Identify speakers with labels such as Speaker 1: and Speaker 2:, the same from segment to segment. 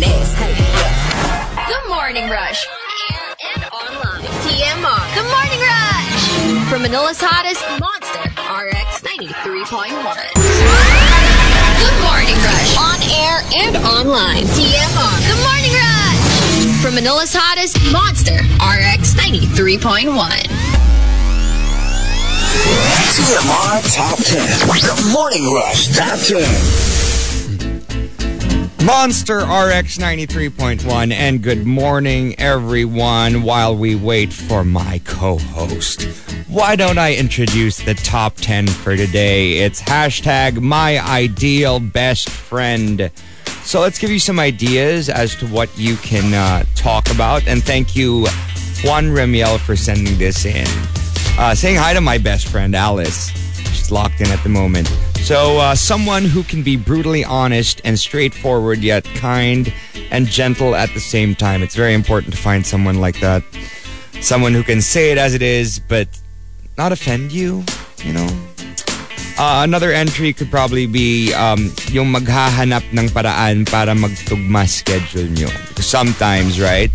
Speaker 1: nasty.
Speaker 2: The Morning Rush. Air and online. TMR. The Morning Rush. From Manila's hottest, Monster RX 93.1. The Morning Rush. On air and online. TMR. The Morning Rush. From Manila's hottest, Monster RX 93.1.
Speaker 3: TMR Top 10. The Morning Rush Top 10.
Speaker 4: Monster RX 93.1 and good morning everyone while we wait for my co-host. Why don't I introduce the top 10 for today? It's hashtag my ideal best friend. So let's give you some ideas as to what you can uh, talk about and thank you Juan Remiel for sending this in. Uh, saying hi to my best friend Alice. She's locked in at the moment. So, uh, someone who can be brutally honest and straightforward, yet kind and gentle at the same time. It's very important to find someone like that. Someone who can say it as it is, but not offend you, you know? Uh, another entry could probably be um, yung maghahanap ng paraan para magtugma schedule nyo. Sometimes, right,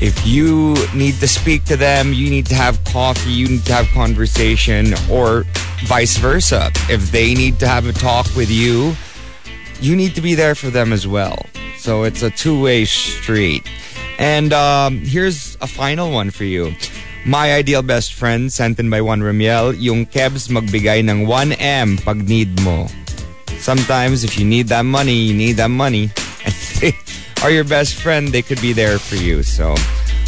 Speaker 4: if you need to speak to them, you need to have coffee, you need to have conversation, or vice versa. If they need to have a talk with you, you need to be there for them as well. So it's a two-way street. And um, here's a final one for you. My ideal best friend, sent in by Juan Ramiel, yung Kebs magbigay ng 1M pag need mo. Sometimes if you need that money, you need that money. Are your best friend, they could be there for you. So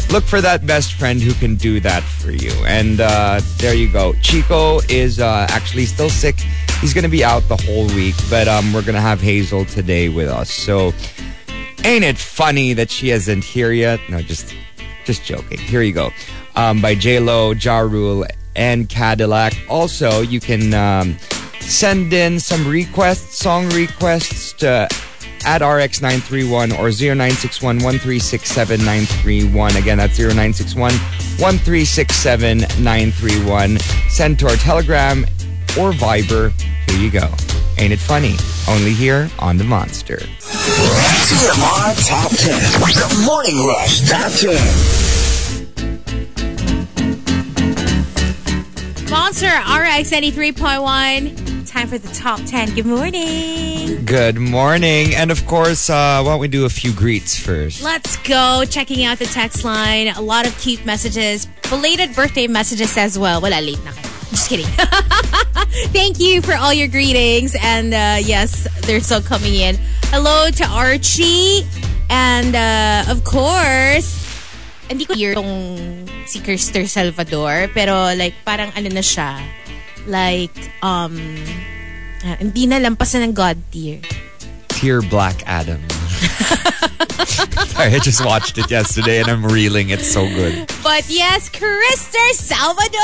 Speaker 4: look for that best friend who can do that for you. And uh, there you go. Chico is uh, actually still sick. He's going to be out the whole week, but um, we're going to have Hazel today with us. So ain't it funny that she isn't here yet? No, just just joking. Here you go. Um, by J-Lo, Ja Rule, and Cadillac. Also, you can um, send in some requests, song requests to at RX931 or 0961 1367931. Again, that's 0961 1367931. Send to our Telegram or Viber. Here you go. Ain't it funny? Only here on The Monster.
Speaker 3: TMR Top 10. The Morning Rush Top 10.
Speaker 5: Monster RX 83.1. Time for the top 10. Good morning.
Speaker 4: Good morning. And of course, uh, why don't we do a few greets first?
Speaker 5: Let's go. Checking out the text line. A lot of cute messages. Belated birthday messages as well. Wala, late na kayo. Just kidding. Thank you for all your greetings. And uh, yes, they're still coming in. Hello to Archie. And uh, of course, hindi ko year tong si Krister Salvador. Pero like, parang ano na siya. Like, um, ah, hindi na lampasan ng God tier.
Speaker 4: Dear Black Adam. Sorry, I just watched it yesterday and I'm reeling. It's so good.
Speaker 5: But yes, Krister Salvador!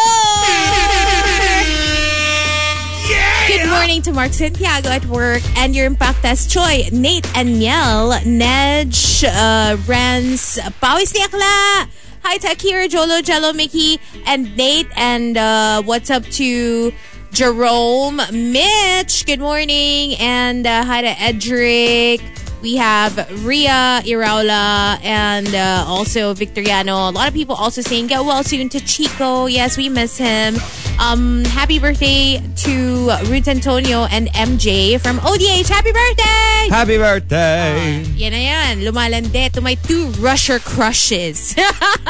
Speaker 5: Good morning to Mark Santiago at work and your impact Impactas Choi, Nate and Miel, Nej, uh, Renz, Pawis ni Akla, Hi to Akira, Jolo, Jello, Mickey, and Nate, and uh, what's up to Jerome, Mitch, good morning, and uh, hi to Edric, We have Ria Iraula and uh, also Victoriano. A lot of people also saying get well soon to Chico. Yes, we miss him. Um, happy birthday to Ruth Antonio and MJ from ODH. Happy birthday!
Speaker 4: Happy birthday!
Speaker 5: Yan na yan. Lumalande to my two Rusher crushes.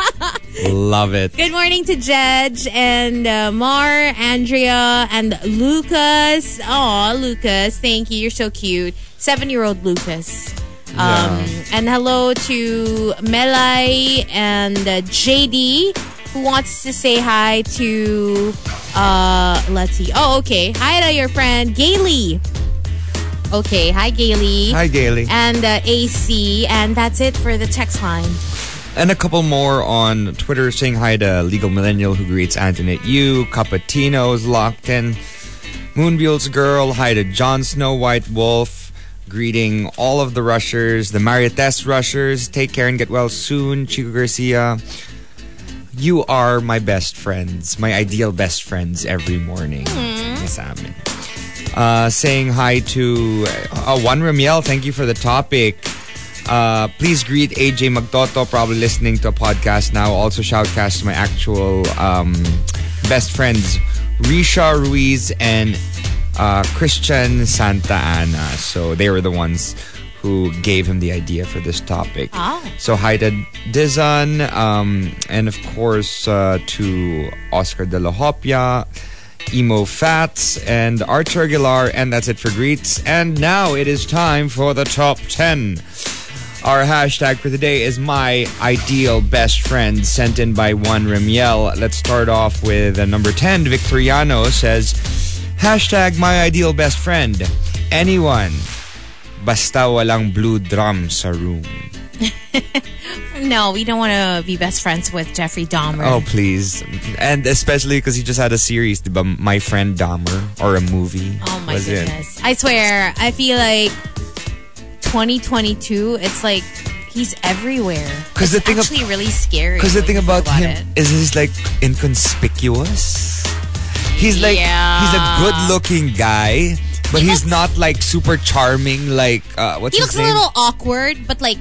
Speaker 4: Love it.
Speaker 5: Good morning to Jedge and uh, Mar, Andrea, and Lucas. Aw, Lucas. Thank you. You're so cute. Seven year old Lucas. Um, And hello to Melai and uh, JD, who wants to say hi to, uh, let's see. Oh, okay. Hi to your friend, Gailey. Okay. Hi, Gailey.
Speaker 4: Hi, Gailey.
Speaker 5: And uh, AC. And that's it for the text line.
Speaker 4: And a couple more on Twitter saying hi to Legal Millennial who greets Antoinette you. Capatino's locked in, Moonbule's girl, hi to Jon Snow White Wolf, greeting all of the rushers, the Marietes rushers, take care and get well soon, Chico Garcia. You are my best friends, my ideal best friends every morning. Amin. Uh, saying hi to uh, Juan Ramiel, thank you for the topic. Uh, please greet AJ Magtoto, probably listening to a podcast now. Also, shoutcast to my actual um, best friends, Risha Ruiz and uh, Christian Santa Ana. So they were the ones who gave him the idea for this topic.
Speaker 5: Oh.
Speaker 4: So hi to Dizan, um, and of course uh, to Oscar De La Hopia, Emo Fats, and Archer Aguilar, and that's it for greets. And now it is time for the top 10. Our hashtag for today is my ideal best friend, sent in by Juan Remiel. Let's start off with uh, number 10. Victoriano says, hashtag my ideal best friend. Anyone. Basta walang blue drum sa room.
Speaker 5: No, we don't want to be best friends with Jeffrey Dahmer.
Speaker 4: Oh, please. And especially because he just had a series? My Friend Dahmer, or a movie.
Speaker 5: Oh my
Speaker 4: was it?
Speaker 5: goodness. I swear, I feel like 2022, it's like he's everywhere.
Speaker 4: 'Cause
Speaker 5: it's
Speaker 4: the thing
Speaker 5: actually really scary.
Speaker 4: Because the thing
Speaker 5: you
Speaker 4: about, him
Speaker 5: it.
Speaker 4: is he's like inconspicuous. He's like
Speaker 5: Yeah.
Speaker 4: he's a good-looking guy, but he's not like super charming. Like uh, what's
Speaker 5: He looks a little awkward, but like,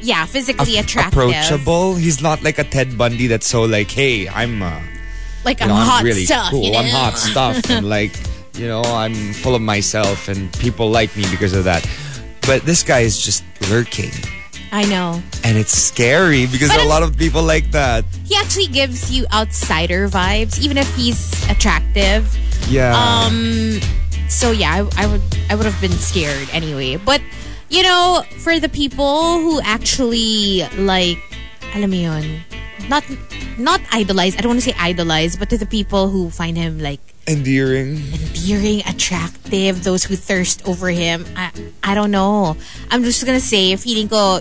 Speaker 5: yeah, physically
Speaker 4: Ap-
Speaker 5: attractive.
Speaker 4: approachable. He's not like a Ted Bundy that's so like, hey, I'm uh,
Speaker 5: Like, I'm
Speaker 4: know,
Speaker 5: hot
Speaker 4: I'm really
Speaker 5: stuff.
Speaker 4: cool.
Speaker 5: you know?
Speaker 4: I'm hot stuff, and like, you know, I'm full of myself, and people like me because of that. But this guy is just lurking,
Speaker 5: I know.
Speaker 4: and it's scary because
Speaker 5: But
Speaker 4: there are a lot of people like that.
Speaker 5: He actually gives you outsider vibes, even if he's attractive.
Speaker 4: Yeah.
Speaker 5: Um. So yeah, I, I would I would have been scared anyway. But you know, for the people who actually like, alam mo yun, not not idolize. I don't want to say idolize, but to the people who find him like
Speaker 4: endearing.
Speaker 5: endearing, attractive, those who thirst over him. I I don't know. I'm just gonna say, feeling ko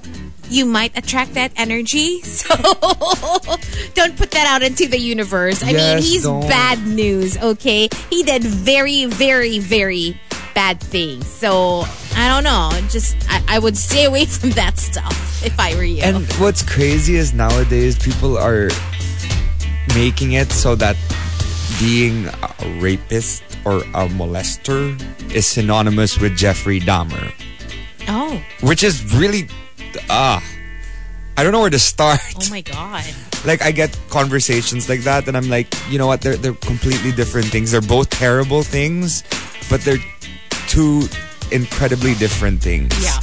Speaker 5: you might attract that energy. So don't put that out into the universe. I mean, he's
Speaker 4: don't.
Speaker 5: bad news, okay? He did very, very, very bad things. So I don't know. Just I, I would stay away from that stuff if I were you.
Speaker 4: And what's crazy is nowadays people are making it so that being a rapist or a molester is synonymous with Jeffrey Dahmer,
Speaker 5: oh,
Speaker 4: which is really ah. I don't know where to start.
Speaker 5: oh my god.
Speaker 4: Like I get conversations like that, and I'm like, you know what? They're they're completely different things. They're both terrible things, but they're two incredibly different things.
Speaker 5: Yeah.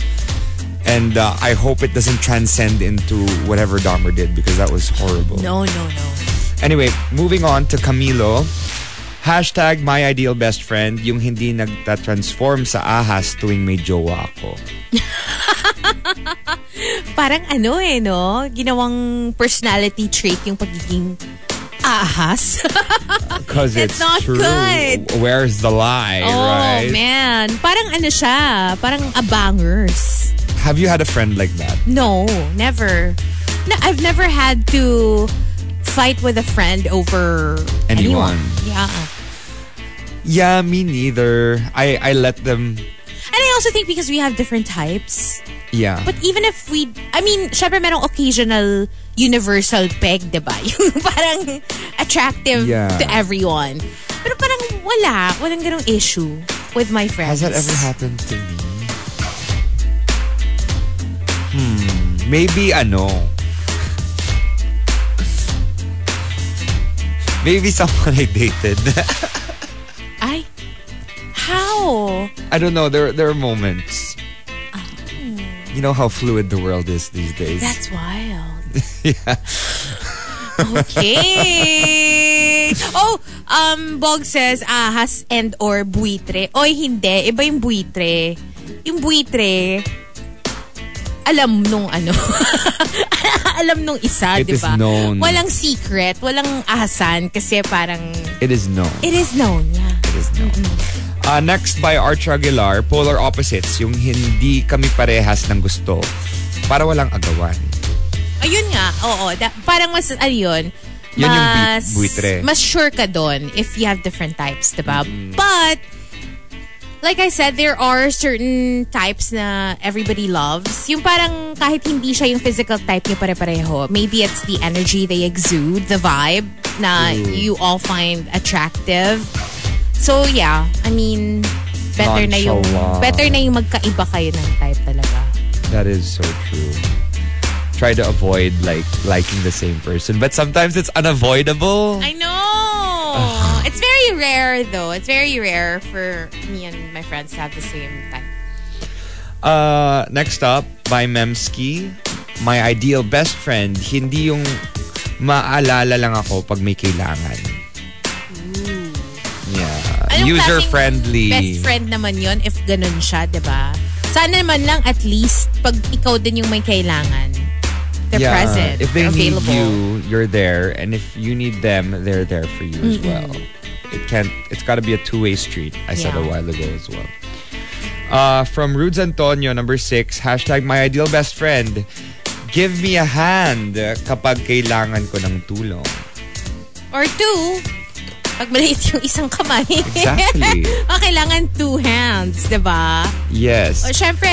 Speaker 4: And uh, I hope it doesn't transcend into whatever Dahmer did because that was horrible.
Speaker 5: No, no, no.
Speaker 4: Anyway, moving on to Camilo. Hashtag my ideal best friend, yung hindi nagta-transform sa ahas tuwing may jowa ako.
Speaker 5: Parang ano eh, no? Ginawang personality trait yung pagiging ahas.
Speaker 4: Because
Speaker 5: It's
Speaker 4: it's,
Speaker 5: not
Speaker 4: true.
Speaker 5: good.
Speaker 4: Where's the lie,
Speaker 5: oh,
Speaker 4: right?
Speaker 5: man. Parang ano siya? Parang abangers.
Speaker 4: Have you had a friend like that?
Speaker 5: No, never. No, I've never had to fight with a friend over
Speaker 4: Anyone.
Speaker 5: Yeah.
Speaker 4: Yeah, me neither. I, I let them,
Speaker 5: And I also think because we have different types.
Speaker 4: yeah.
Speaker 5: But even if we, I mean, syempre merong occasional universal peg, di ba? Yung parang attractive
Speaker 4: Yeah.
Speaker 5: to everyone. Pero parang wala. Walang ganong issue with my friends.
Speaker 4: Has that ever happened to me? Hmm. Maybe ano. Maybe someone I dated.
Speaker 5: I how?
Speaker 4: I don't know. There there are moments. You know how fluid the world is these days.
Speaker 5: That's wild.
Speaker 4: yeah.
Speaker 5: Okay. oh, um, Bog says, ahas and or buitre. Oy, hindi. Iba yung buitre. Yung buitre, alam nung ano. alam nung isa,
Speaker 4: It
Speaker 5: di
Speaker 4: is
Speaker 5: ba?
Speaker 4: known.
Speaker 5: Walang secret, walang ahasan kasi parang
Speaker 4: It is known.
Speaker 5: it is known. Yeah.
Speaker 4: It is known. Uh, next by Arch Aguilar, Polar Opposites, yung hindi kami parehas ng gusto para walang agawan.
Speaker 5: Ayun nga, oo. Da- parang mas, ano yun,
Speaker 4: Yun yung
Speaker 5: mas,
Speaker 4: buitre.
Speaker 5: mas sure ka doon if you have different types, diba?
Speaker 4: Mm.
Speaker 5: But, like I said, there are certain types na everybody loves. Yung parang kahit hindi siya yung physical type niyo pare-pareho. Maybe it's the energy they exude, the vibe na you all find attractive. So yeah, I mean, better na yung
Speaker 4: Nonchalant.
Speaker 5: better na yung magkaiba kayo ng type talaga.
Speaker 4: That is so true. Try to avoid like liking the same person, but sometimes it's unavoidable.
Speaker 5: I know. very rare though. It's very rare for me and my friends to have the same type.
Speaker 4: Uh, next up, by Memski, my ideal best friend, hindi yung maalala lang ako pag may kailangan. Yeah.
Speaker 5: Anong
Speaker 4: User
Speaker 5: klaseng
Speaker 4: friendly.
Speaker 5: Best friend naman yon if ganun siya, di ba? Sana naman lang at least pag ikaw din yung may kailangan. They're
Speaker 4: yeah,
Speaker 5: present.
Speaker 4: If they need
Speaker 5: available.
Speaker 4: you, you're there, and if you need them, they're there for you as well. It can't. It's got to be a two-way street. I said a
Speaker 5: Yeah.
Speaker 4: while ago as well. Uh, from Rudes Antonio, number six, hashtag my ideal best friend. Give me a hand kapag kailangan ko ng tulong.
Speaker 5: Or two, pag maliit yung isang kamay.
Speaker 4: Exactly.
Speaker 5: o kailangan two hands, di ba?
Speaker 4: Yes.
Speaker 5: O syempre,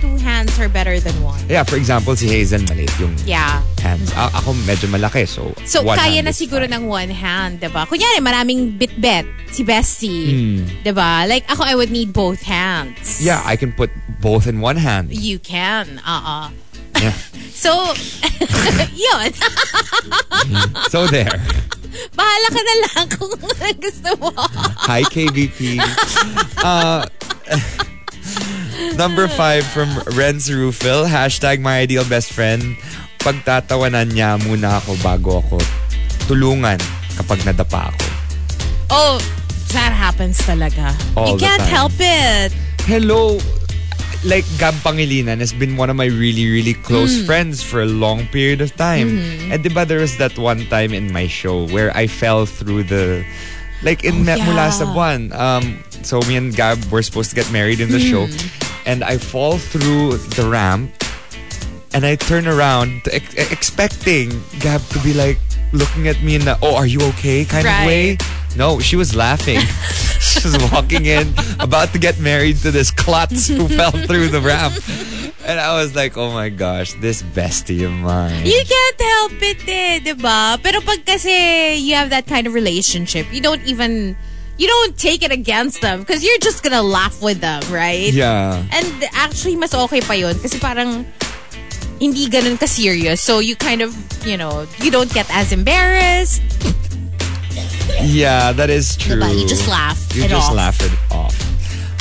Speaker 5: two hands are better than one.
Speaker 4: Yeah, for example, si Hazel maliit yung
Speaker 5: Yeah.
Speaker 4: hands. A- ako medyo malaki, so
Speaker 5: So,
Speaker 4: one
Speaker 5: kaya na siguro
Speaker 4: fine.
Speaker 5: ng one hand, diba? Kunyari, maraming bit-bet si Bestie.
Speaker 4: Hmm.
Speaker 5: Diba? Like, ako, I would need both hands.
Speaker 4: Yeah, I can put both in one hand.
Speaker 5: You can. Uh-uh.
Speaker 4: Yeah.
Speaker 5: So, yun.
Speaker 4: So there.
Speaker 5: Bahala ka na lang kung gusto mo.
Speaker 4: Hi, KBP. Uh, number five from Renz Rufil. Hashtag my ideal best friend. Pagtatawanan niya muna ako bago ako tulungan kapag nadapa ako.
Speaker 5: Oh, that happens talaga.
Speaker 4: All
Speaker 5: you can't
Speaker 4: time.
Speaker 5: help it.
Speaker 4: Hello. Like Gab Pangilinan has been one of my really, really close
Speaker 5: Mm.
Speaker 4: friends for a long period of time.
Speaker 5: Mm-hmm.
Speaker 4: And diba there was that one time in my show where I fell through the like in
Speaker 5: Oh,
Speaker 4: Mula
Speaker 5: yeah.
Speaker 4: sa Buwan. Um, so me and Gab were supposed to get married in the show.
Speaker 5: Mm.
Speaker 4: And I fall through the ramp and I turn around ex- expecting Gab to be like looking at me in the, oh, are you okay kind of way. No, she was laughing. was walking in, about to get married to this klutz who fell through the ramp. And I was like, oh my gosh, this bestie of mine.
Speaker 5: You can't help it eh, di ba? Pero pag kasi you have that kind of relationship, you don't even, you don't take it against them because you're just gonna laugh with them, right?
Speaker 4: yeah.
Speaker 5: And actually, mas okay pa yun kasi parang hindi ganun ka-serious. So you kind of, you know, you don't get as embarrassed.
Speaker 4: Yeah, that is true.
Speaker 5: Diba? You just laugh
Speaker 4: You
Speaker 5: it
Speaker 4: just
Speaker 5: off.
Speaker 4: laugh it off.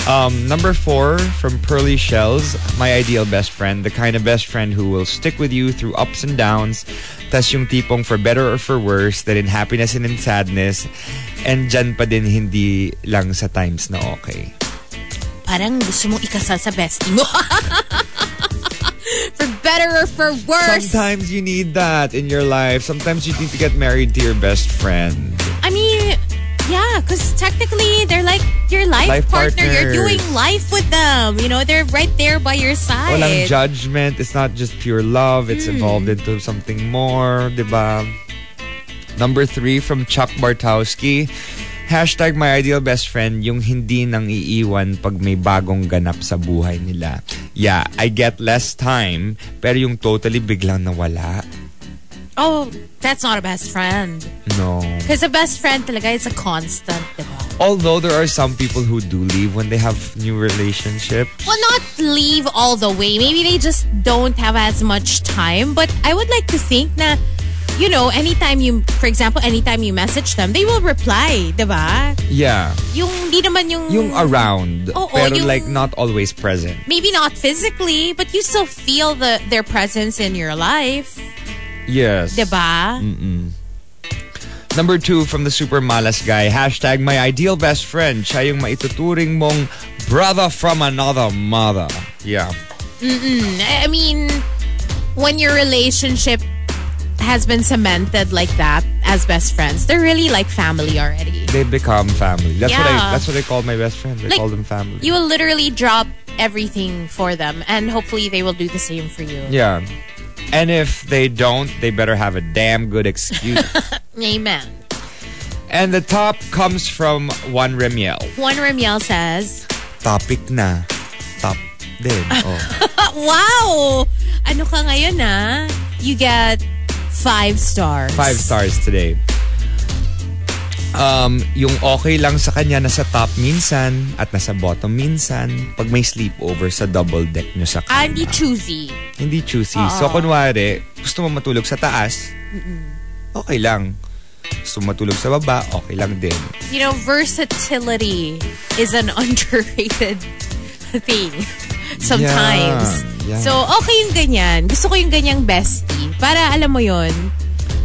Speaker 4: Um, number four from Pearly Shells, my ideal best friend, the kind of best friend who will stick with you through ups and downs, tas yung tipong for better or for worse, that in happiness and in sadness, and dyan pa din hindi lang sa times na okay.
Speaker 5: Parang gusto mong ikasal sa bestie mo. for better or for worse.
Speaker 4: Sometimes you need that in your life. Sometimes you need to get married to your best friend.
Speaker 5: Yeah, because technically they're like your life,
Speaker 4: Life
Speaker 5: partner. You're
Speaker 4: partners.
Speaker 5: doing life with them. You know, they're right there by your side.
Speaker 4: Walang judgment. It's not just pure love. It's evolved into something more, diba? Number three from Chuck Bartowski. Hashtag my ideal best friend, yung hindi nang iiwan pag may bagong ganap sa buhay nila. Yeah, I get less time, pero yung totally biglang nawala,
Speaker 5: Oh, that's not a best friend.
Speaker 4: no.
Speaker 5: Because a best friend talaga is a constant, diba?
Speaker 4: Although there are some people who do leave when they have new relationships.
Speaker 5: Well, not leave all the way. Maybe they just don't have as much time. But I would like to think na, you know, anytime you, for example, anytime you message them, they will reply, diba?
Speaker 4: Yeah.
Speaker 5: Yung di naman yung...
Speaker 4: Yung around,
Speaker 5: Oo,
Speaker 4: pero
Speaker 5: yung-
Speaker 4: like not always present.
Speaker 5: maybe not physically, but you still feel the their presence in your life,
Speaker 4: Yes.
Speaker 5: diba?
Speaker 4: Number two from the super malas guy, hashtag my ideal best friend. Siya yung maituturing mong brother from another mother. Yeah.
Speaker 5: I I mean, when your relationship has been cemented like that as best friends, they're really like family already.
Speaker 4: They become family. That's what I that's what I call my best friends. I
Speaker 5: Like,
Speaker 4: call them family.
Speaker 5: You will literally drop everything for them, and hopefully they will do the same for you.
Speaker 4: yeah. And if they don't, they better have a damn good excuse.
Speaker 5: Amen.
Speaker 4: and the top comes from Juan Remiel.
Speaker 5: Juan Remiel says,
Speaker 4: Topic na. Top din. Oh.
Speaker 5: Wow! Ano ka ngayon ah? You get five stars.
Speaker 4: Five stars today. Um, yung okay lang sa kanya nasa top minsan at nasa bottom minsan pag may sleepover sa double deck nyo sa
Speaker 5: Ah,
Speaker 4: kama.
Speaker 5: hindi choosy.
Speaker 4: Hindi choosy. So, kunwari, gusto mo matulog sa taas, okay lang. Gusto mo matulog sa baba, okay lang din.
Speaker 5: You know, versatility is an underrated thing sometimes.
Speaker 4: Yeah, yeah.
Speaker 5: So, okay yung ganyan. Gusto ko yung ganyang bestie. Para alam mo yon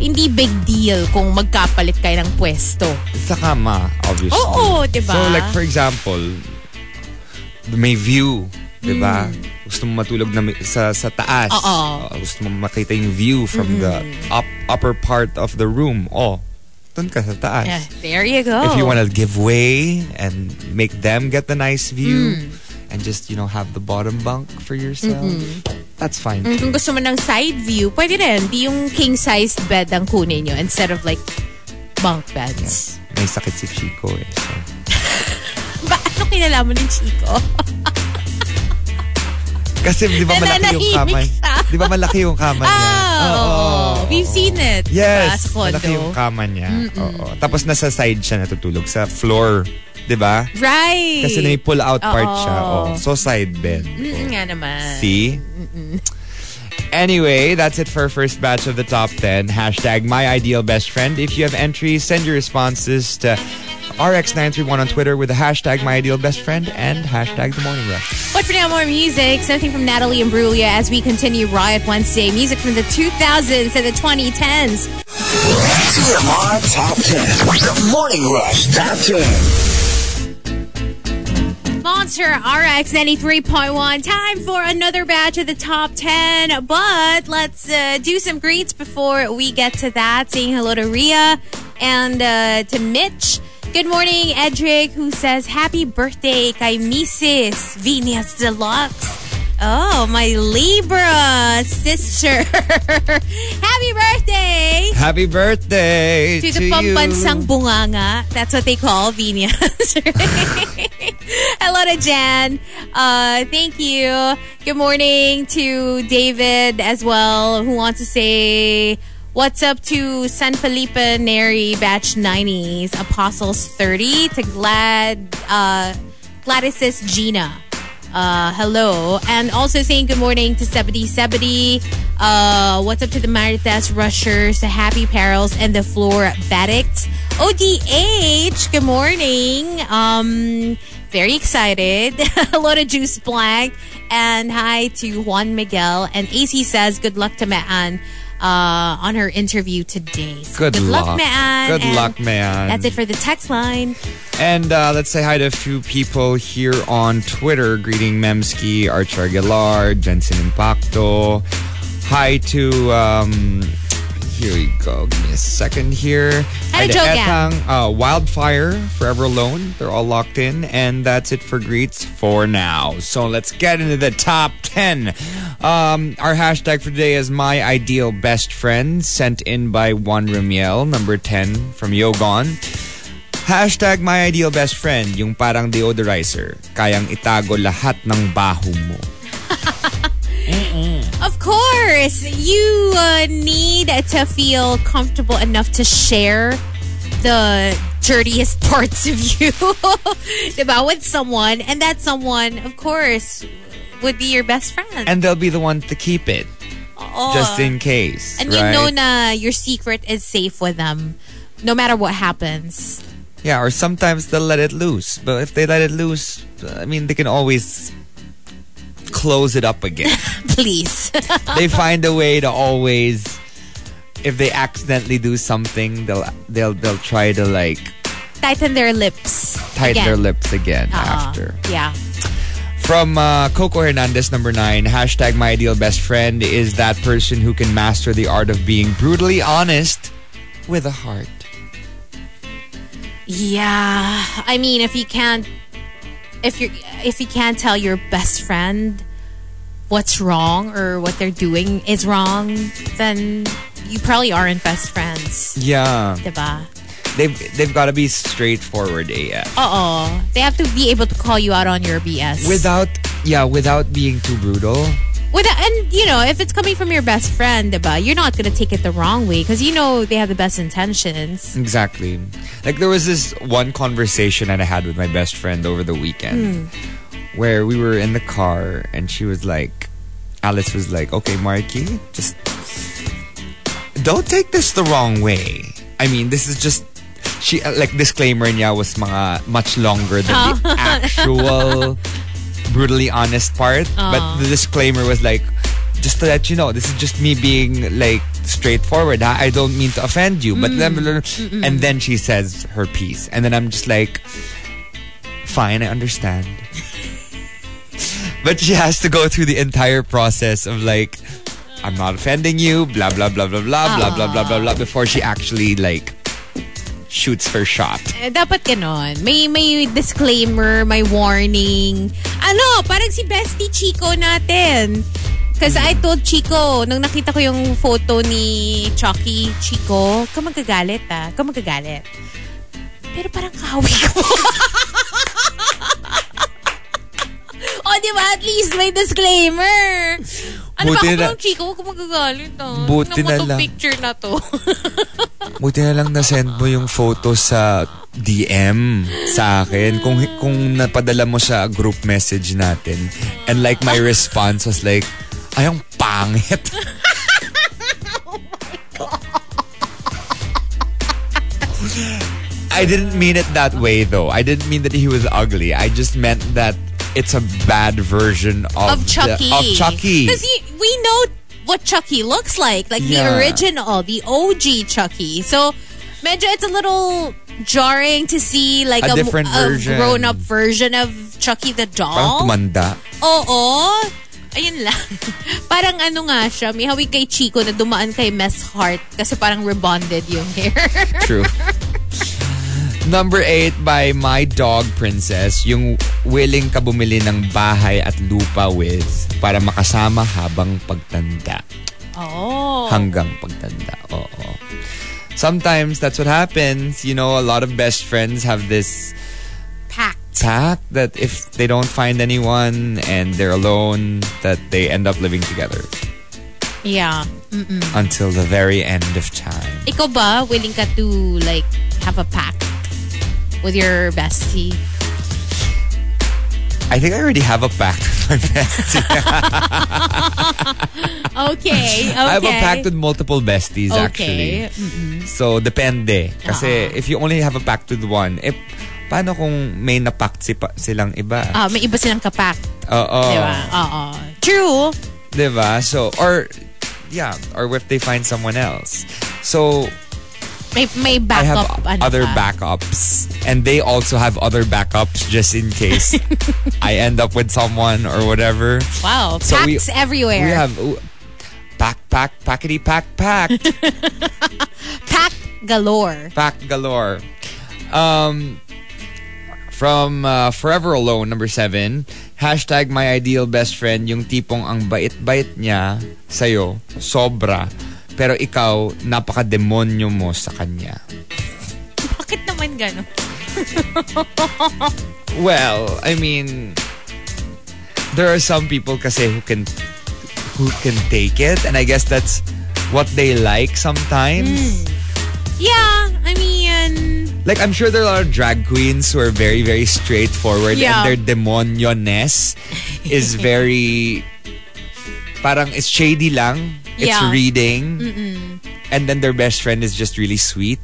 Speaker 5: hindi big deal kung magkapalit kayo ng pwesto.
Speaker 4: Sa kama, obviously.
Speaker 5: Oo, diba?
Speaker 4: So, like, for example, may view, diba? Gusto mo matulog na sa, sa taas.
Speaker 5: Mm. Oo.
Speaker 4: Uh, gusto mo makita yung view from the up, upper part of the room. Oh, dun ka sa taas.
Speaker 5: Yeah, there you go.
Speaker 4: If you want to give way and make them get the nice view
Speaker 5: Mm.
Speaker 4: And just, you know, have the bottom bunk for yourself, that's fine.
Speaker 5: Mm, Kung gusto mo ng side view, pwede rin. Di yung king-sized bed ang kunin nyo instead of like bunk beds.
Speaker 4: May sakit si Chico eh. So.
Speaker 5: Ba, ano kinalaman ng Chico?
Speaker 4: Kasi di ba malaki yung kama? Di ba malaki yung kama niya?
Speaker 5: Ah, oo. We've seen it. diba,
Speaker 4: Yes,
Speaker 5: sa condo.
Speaker 4: malaki yung kama niya. Oo. Tapos nasa side siya natutulog sa floor. Di ba?
Speaker 5: Right.
Speaker 4: Kasi may pull out part
Speaker 5: Oo.
Speaker 4: siya. Oh. So side bed.
Speaker 5: Mm, nga naman.
Speaker 4: See? Anyway, that's it for our first batch of the top 10. Hashtag my ideal best friend. If you have entries, send your responses to RX931 on Twitter with the hashtag my ideal best friend and hashtag the morning rush.
Speaker 5: But for now, more music. Something from Natalie Imbruglia as we continue Riot Wednesday. Music from the 2000s and the 2010s.
Speaker 3: TMR Top 10. The Morning Rush Top 10.
Speaker 5: Monster RX 93.1. Time for another batch of the top 10. But let's uh, do some greets before we get to that. Saying hello to Ria and uh, to Mitch. Good morning, Edric, who says, Happy birthday kay Mrs. Venus Deluxe. Oh, my Libra sister. Happy birthday!
Speaker 4: Happy birthday
Speaker 5: to
Speaker 4: to,
Speaker 5: the
Speaker 4: you.
Speaker 5: pambansang bunganga. That's what they call Venus. Hello to Jan. Uh, thank you. Good morning to David as well, who wants to say what's up to San Felipe Neri Batch 90s, Apostles 30, to Glad uh, Gladys's Gina. Uh, hello. And also saying good morning to Sebedy Sebedy. Uh, what's up to the Maritas Rushers, the Happy Perils, and the Floor Baddicts. ODH, good morning. Um, very excited. hello to Juice Blank. And hi to Juan Miguel. And AC says good luck to Maan uh, on her interview today. So
Speaker 4: Good luck.
Speaker 5: man.
Speaker 4: Good
Speaker 5: And
Speaker 4: luck, man.
Speaker 5: That's it for the text line.
Speaker 4: And uh, let's say hi to a few people here on Twitter. Greeting Memski, Archer Aguilar, Jensen Impacto. Hi to, um, here we go. Give me a second here.
Speaker 5: Hi to Joe
Speaker 4: Etang, uh, Wildfire, Forever Alone. They're all locked in. And that's it for greets for now. So let's get into the top 10. Um, our hashtag for today is my ideal best friend, sent in by Juan Rumiel, number 10 from Yogon. Hashtag my ideal best friend, yung parang deodorizer. Kayang itago lahat ng baho mo.
Speaker 5: Of course, you uh, need to feel comfortable enough to share the dirtiest parts of you. diba? With someone. And that someone, of course, would be your best friend.
Speaker 4: And they'll be the one to keep it. Just in case.
Speaker 5: And you know na your secret is safe with them. No matter what happens.
Speaker 4: Yeah, or sometimes they'll let it loose. But if they let it loose, I mean, they can always close it up again.
Speaker 5: Please.
Speaker 4: they find a way to always, if they accidentally do something, they'll they'll they'll try to like
Speaker 5: Tighten their lips.
Speaker 4: tighten
Speaker 5: again.
Speaker 4: their lips again
Speaker 5: Oo.
Speaker 4: after.
Speaker 5: Yeah.
Speaker 4: From uh, Coco Hernandez, number nine, hashtag my ideal best friend is that person who can master the art of being brutally honest with a heart.
Speaker 5: Yeah. I mean, if you can't, if you if you can't tell your best friend what's wrong or what they're doing is wrong, then you probably aren't best friends.
Speaker 4: Yeah,
Speaker 5: Diba?
Speaker 4: they've they've got to be straightforward AF.
Speaker 5: Uh-oh. They have to be able to call you out on your BS.
Speaker 4: Without yeah, without being too brutal.
Speaker 5: And you know, if it's coming from your best friend, diba, you're not gonna take it the wrong way because you know they have the best intentions.
Speaker 4: Exactly. Like there was this one conversation that I had with my best friend over the weekend where we were in the car and she was like Alice was like, "Okay, Markki, just don't take this the wrong way. I mean, this is just she uh, like disclaimer niya was mga much longer than the actual brutally honest part. But the disclaimer was like, just to let you know, this is just me being like straightforward. Huh? I don't mean to offend you. But mm. then, and then she says her piece, and then I'm just like, fine, I understand. but she has to go through the entire process of like, I'm not offending you, blah blah blah blah blah blah blah blah blah blah, before she actually like shoots her shot.
Speaker 5: Eh, dapat ganon. May, may disclaimer, may warning. Ano, parang si Bestie Chico natin. Because I told Chico, nung nakita ko yung photo ni Chucky, Chico, ka magagalit ah. Ka magagalit. Pero parang kawi ko. o, di ba? At least may disclaimer. Ano
Speaker 4: Buti
Speaker 5: ba ako
Speaker 4: na-
Speaker 5: parang Chico? Huwag ka magagalit ah.
Speaker 4: Buti na lang.
Speaker 5: picture na to.
Speaker 4: Buti na lang na-send mo yung photo sa DM sa akin. Kung, kung napadala mo sa group message natin. And like my response was like, ay, ang pangit. I didn't mean it that way though. I didn't mean that he was ugly. I just meant that it's a bad version of,
Speaker 5: of Chucky.
Speaker 4: The, of Chucky.
Speaker 5: Because we know what Chucky looks like. Like
Speaker 4: Yeah.
Speaker 5: the original, the OG Chucky. So, medyo it's a little jarring to see like
Speaker 4: A
Speaker 5: a,
Speaker 4: different
Speaker 5: a
Speaker 4: version.
Speaker 5: grown-up version of Chucky the
Speaker 4: Parang
Speaker 5: doll.
Speaker 4: tumanda.
Speaker 5: Oo. Ayun lang. parang ano nga siya, may hawig kay Chico na dumaan kay Mess Heart kasi parang rebonded yung hair.
Speaker 4: True. Number eight by My Dog Princess, yung willing ka bumili ng bahay at lupa with para makasama habang pagtanda.
Speaker 5: oh.
Speaker 4: Hanggang pagtanda. Oo. Sometimes that's what happens. You know, a lot of best friends have this
Speaker 5: Packed.
Speaker 4: tact that if they don't find anyone and they're alone, that they end up living together
Speaker 5: Yeah.
Speaker 4: until the very end of time.
Speaker 5: Ikaw ba, willing ka to like have a pact with your bestie?
Speaker 4: I think I already have a pact with my bestie.
Speaker 5: Okay, okay.
Speaker 4: I have a pact with multiple besties
Speaker 5: Okay.
Speaker 4: actually. So, depende. Kasi if you only have a pact with one, eh, paano kung may napact si pa, silang iba?
Speaker 5: Ah, may iba silang kapak.
Speaker 4: Oo.
Speaker 5: Diba? Oo. True.
Speaker 4: Diba? So, or, yeah, or if they find someone else. So,
Speaker 5: May, may
Speaker 4: I have other
Speaker 5: ka.
Speaker 4: backups. And they also have other backups just in case I end up with someone or whatever.
Speaker 5: Wow.
Speaker 4: So we-
Speaker 5: Packs everywhere.
Speaker 4: We have pack, pack, packety, pack, pack.
Speaker 5: Pack galore.
Speaker 4: Pack galore. Um, from uh, Forever Alone, number seven, hashtag my ideal best friend, yung tipong ang bait-bait niya sa'yo, sobra. Pero ikaw, napaka-demonyo mo sa kanya.
Speaker 5: Bakit naman gano'n?
Speaker 4: Well, I mean, there are some people kasi who can who can take it, and I guess that's what they like sometimes.
Speaker 5: Yeah, I mean,
Speaker 4: Like, I'm sure there are a lot of drag queens who are very, very straightforward
Speaker 5: Yeah.
Speaker 4: and their demonyo-ness is very, parang it's shady lang. It's
Speaker 5: Yeah.
Speaker 4: reading. And then their best friend is just really sweet.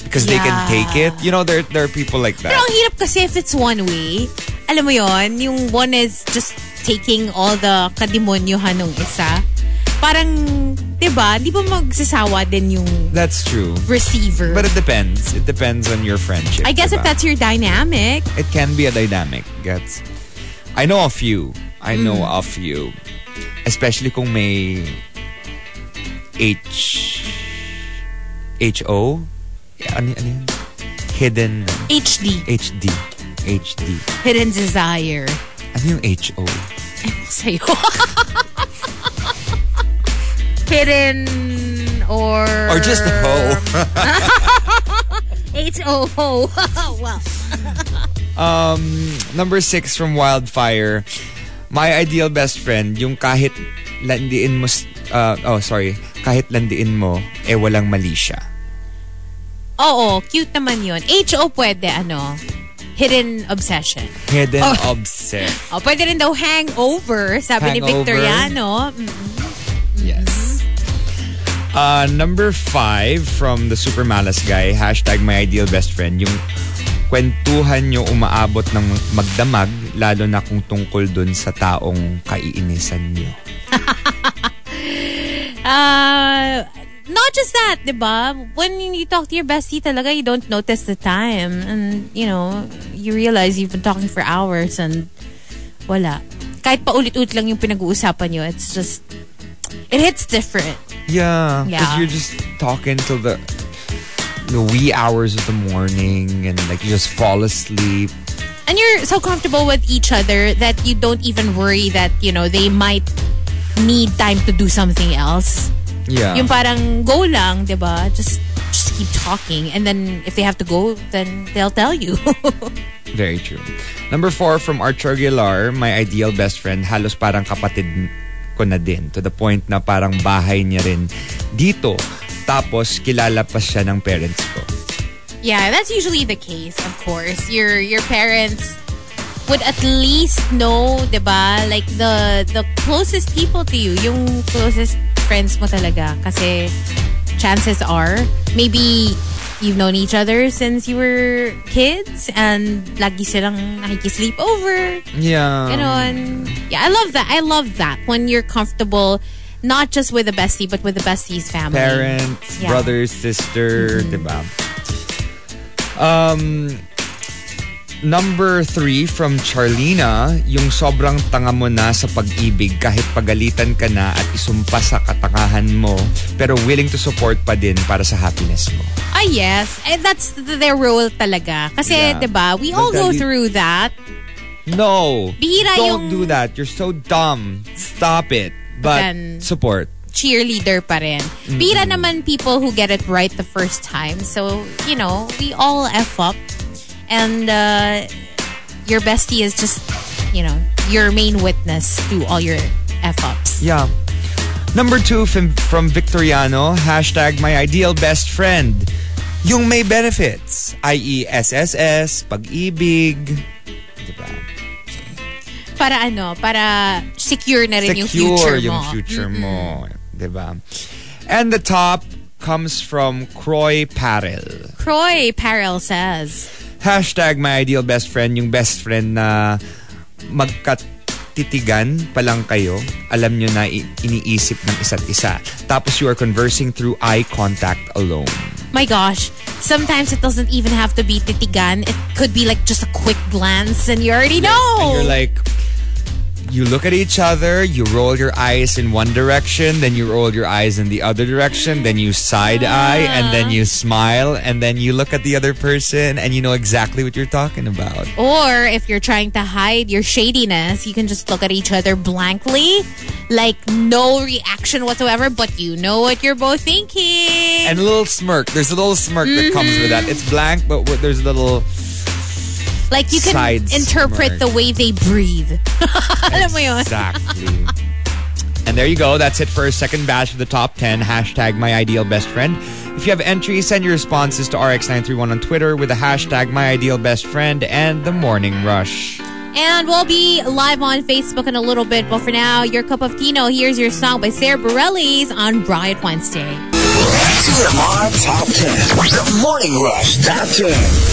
Speaker 4: Because they can
Speaker 5: Yeah.
Speaker 4: take it. You know, there, there are people like
Speaker 5: Pero
Speaker 4: that.
Speaker 5: ang hirap kasi if it's one way. Alam mo yon yung one is just taking all the kademonyohan ng isa. Parang, di ba, di ba magsasawa din yung
Speaker 4: That's true.
Speaker 5: receiver?
Speaker 4: But it depends. It depends on your friendship.
Speaker 5: I guess if
Speaker 4: diba?
Speaker 5: that's your dynamic.
Speaker 4: it can be a dynamic. Gets. I know a few. I know
Speaker 5: Mm.
Speaker 4: a few. Especially kung may H H O Yeah, ano, ano? Hidden
Speaker 5: HD,
Speaker 4: HD HD.
Speaker 5: hidden desire.
Speaker 4: Ano yung H O?
Speaker 5: Sa'yo. hidden or...
Speaker 4: Or just a hoe.
Speaker 5: H-O-O. well,
Speaker 4: Um, number six from Wildfire. My ideal best friend, yung kahit landiin mo, uh, oh sorry, kahit landiin mo, eh walang mali siya.
Speaker 5: oo, cute naman yun. H-O pwede, ano, hidden obsession.
Speaker 4: Hidden
Speaker 5: Oh.
Speaker 4: obsessed.
Speaker 5: Oh, pwede rin daw hangover, sabi ni
Speaker 4: Hangover.
Speaker 5: Victoriano. Mm.
Speaker 4: Yes. Uh, number five from the Super Malas guy, hashtag my ideal best friend, yung kwentuhan nyo umaabot ng magdamag, lalo na kung tungkol dun sa taong kaiinisan nyo.
Speaker 5: Uh, not just that, di ba? When you talk to your bestie talaga, you don't notice the time. And, you know, you realize you've been talking for hours and wala. Kahit pa ulit-ulit lang yung pinag-uusapan nyo, it's just, it hits different.
Speaker 4: Yeah, because
Speaker 5: Yeah.
Speaker 4: you're just talking till the the wee hours of the morning and like you just fall asleep.
Speaker 5: And you're so comfortable with each other that you don't even worry that, you know, they might need time to do something else.
Speaker 4: Yeah.
Speaker 5: Yung parang go lang, 'di ba? Just just keep talking and then if they have to go, then they'll tell you.
Speaker 4: Very true. Number four from Archer Aguilar, my ideal best friend, halos parang kapatid ko na din. To the point na parang bahay niya rin dito. Tapos kilala pa siya ng parents ko.
Speaker 5: Yeah, that's usually the case, of course. Your your parents would at least know, 'di ba? Like the the closest people to you, yung closest friends mo talaga kasi chances are maybe you've known each other since you were kids and lagi silang nakikisleep over.
Speaker 4: Yeah.
Speaker 5: Ganon. Yeah, I love that. I love that when you're comfortable not just with the bestie but with the bestie's family.
Speaker 4: Parents,
Speaker 5: Yeah.
Speaker 4: brothers, sister, mm-hmm. diba? Um, number three from Charlina, yung sobrang tanga mo na sa pag-ibig kahit pagalitan ka na at isumpa sa katangahan mo pero willing to support pa din para sa happiness mo.
Speaker 5: Ah, yes. Eh, that's th- their role talaga. Kasi,
Speaker 4: Yeah.
Speaker 5: 'di ba we all go through that.
Speaker 4: No!
Speaker 5: Bihira
Speaker 4: Don't
Speaker 5: yung-
Speaker 4: do that. You're so dumb. Stop it. But
Speaker 5: Then-
Speaker 4: support.
Speaker 5: Cheerleader pa rin. Bira naman people who get it right the first time. So, you know, we all F up. And uh, your bestie is just, you know, your main witness to all your F ups.
Speaker 4: Yeah. Number two from, from Victoriano, hashtag my ideal best friend. Yung may benefits, i.e. SSS, pag-ibig, diba?
Speaker 5: Para ano, para secure na rin yung future mo.
Speaker 4: Secure yung future mo, diba? And the top comes from Croy Parel.
Speaker 5: Croy Parel says,
Speaker 4: Hashtag my ideal best friend, yung best friend na magkatitigan pa lang kayo, alam nyo na iniisip ng isa't isa. Tapos you are conversing through eye contact alone.
Speaker 5: my gosh, sometimes it doesn't even have to be titigan. It could be like just a quick glance and you already know.
Speaker 4: And you're like, you look at each other, you roll your eyes in one direction, then you roll your eyes in the other direction, then you side eye, and then you smile, and then you look at the other person, and you know exactly what you're talking about.
Speaker 5: Or if you're trying to hide your shadiness, you can just look at each other blankly, like no reaction whatsoever, but you know what you're both thinking.
Speaker 4: And a little smirk. There's a little smirk that comes with that. Mm-hmm. It's blank, but there's a little
Speaker 5: like you can
Speaker 4: side
Speaker 5: interpret
Speaker 4: smirk.
Speaker 5: the way they breathe. Alam mo yun?
Speaker 4: exactly. And there you go. That's it for our second batch of the top 10. Hashtag my ideal best friend. If you have entries, send your responses to RX931 on Twitter with the hashtag my ideal best friend and the morning rush.
Speaker 5: And we'll be live on Facebook in a little bit. But for now, your cup of Tino. Here's your song by Sara Bareilles on Riot Wednesday.
Speaker 3: TMR Top 10. The Morning Rush Top 10.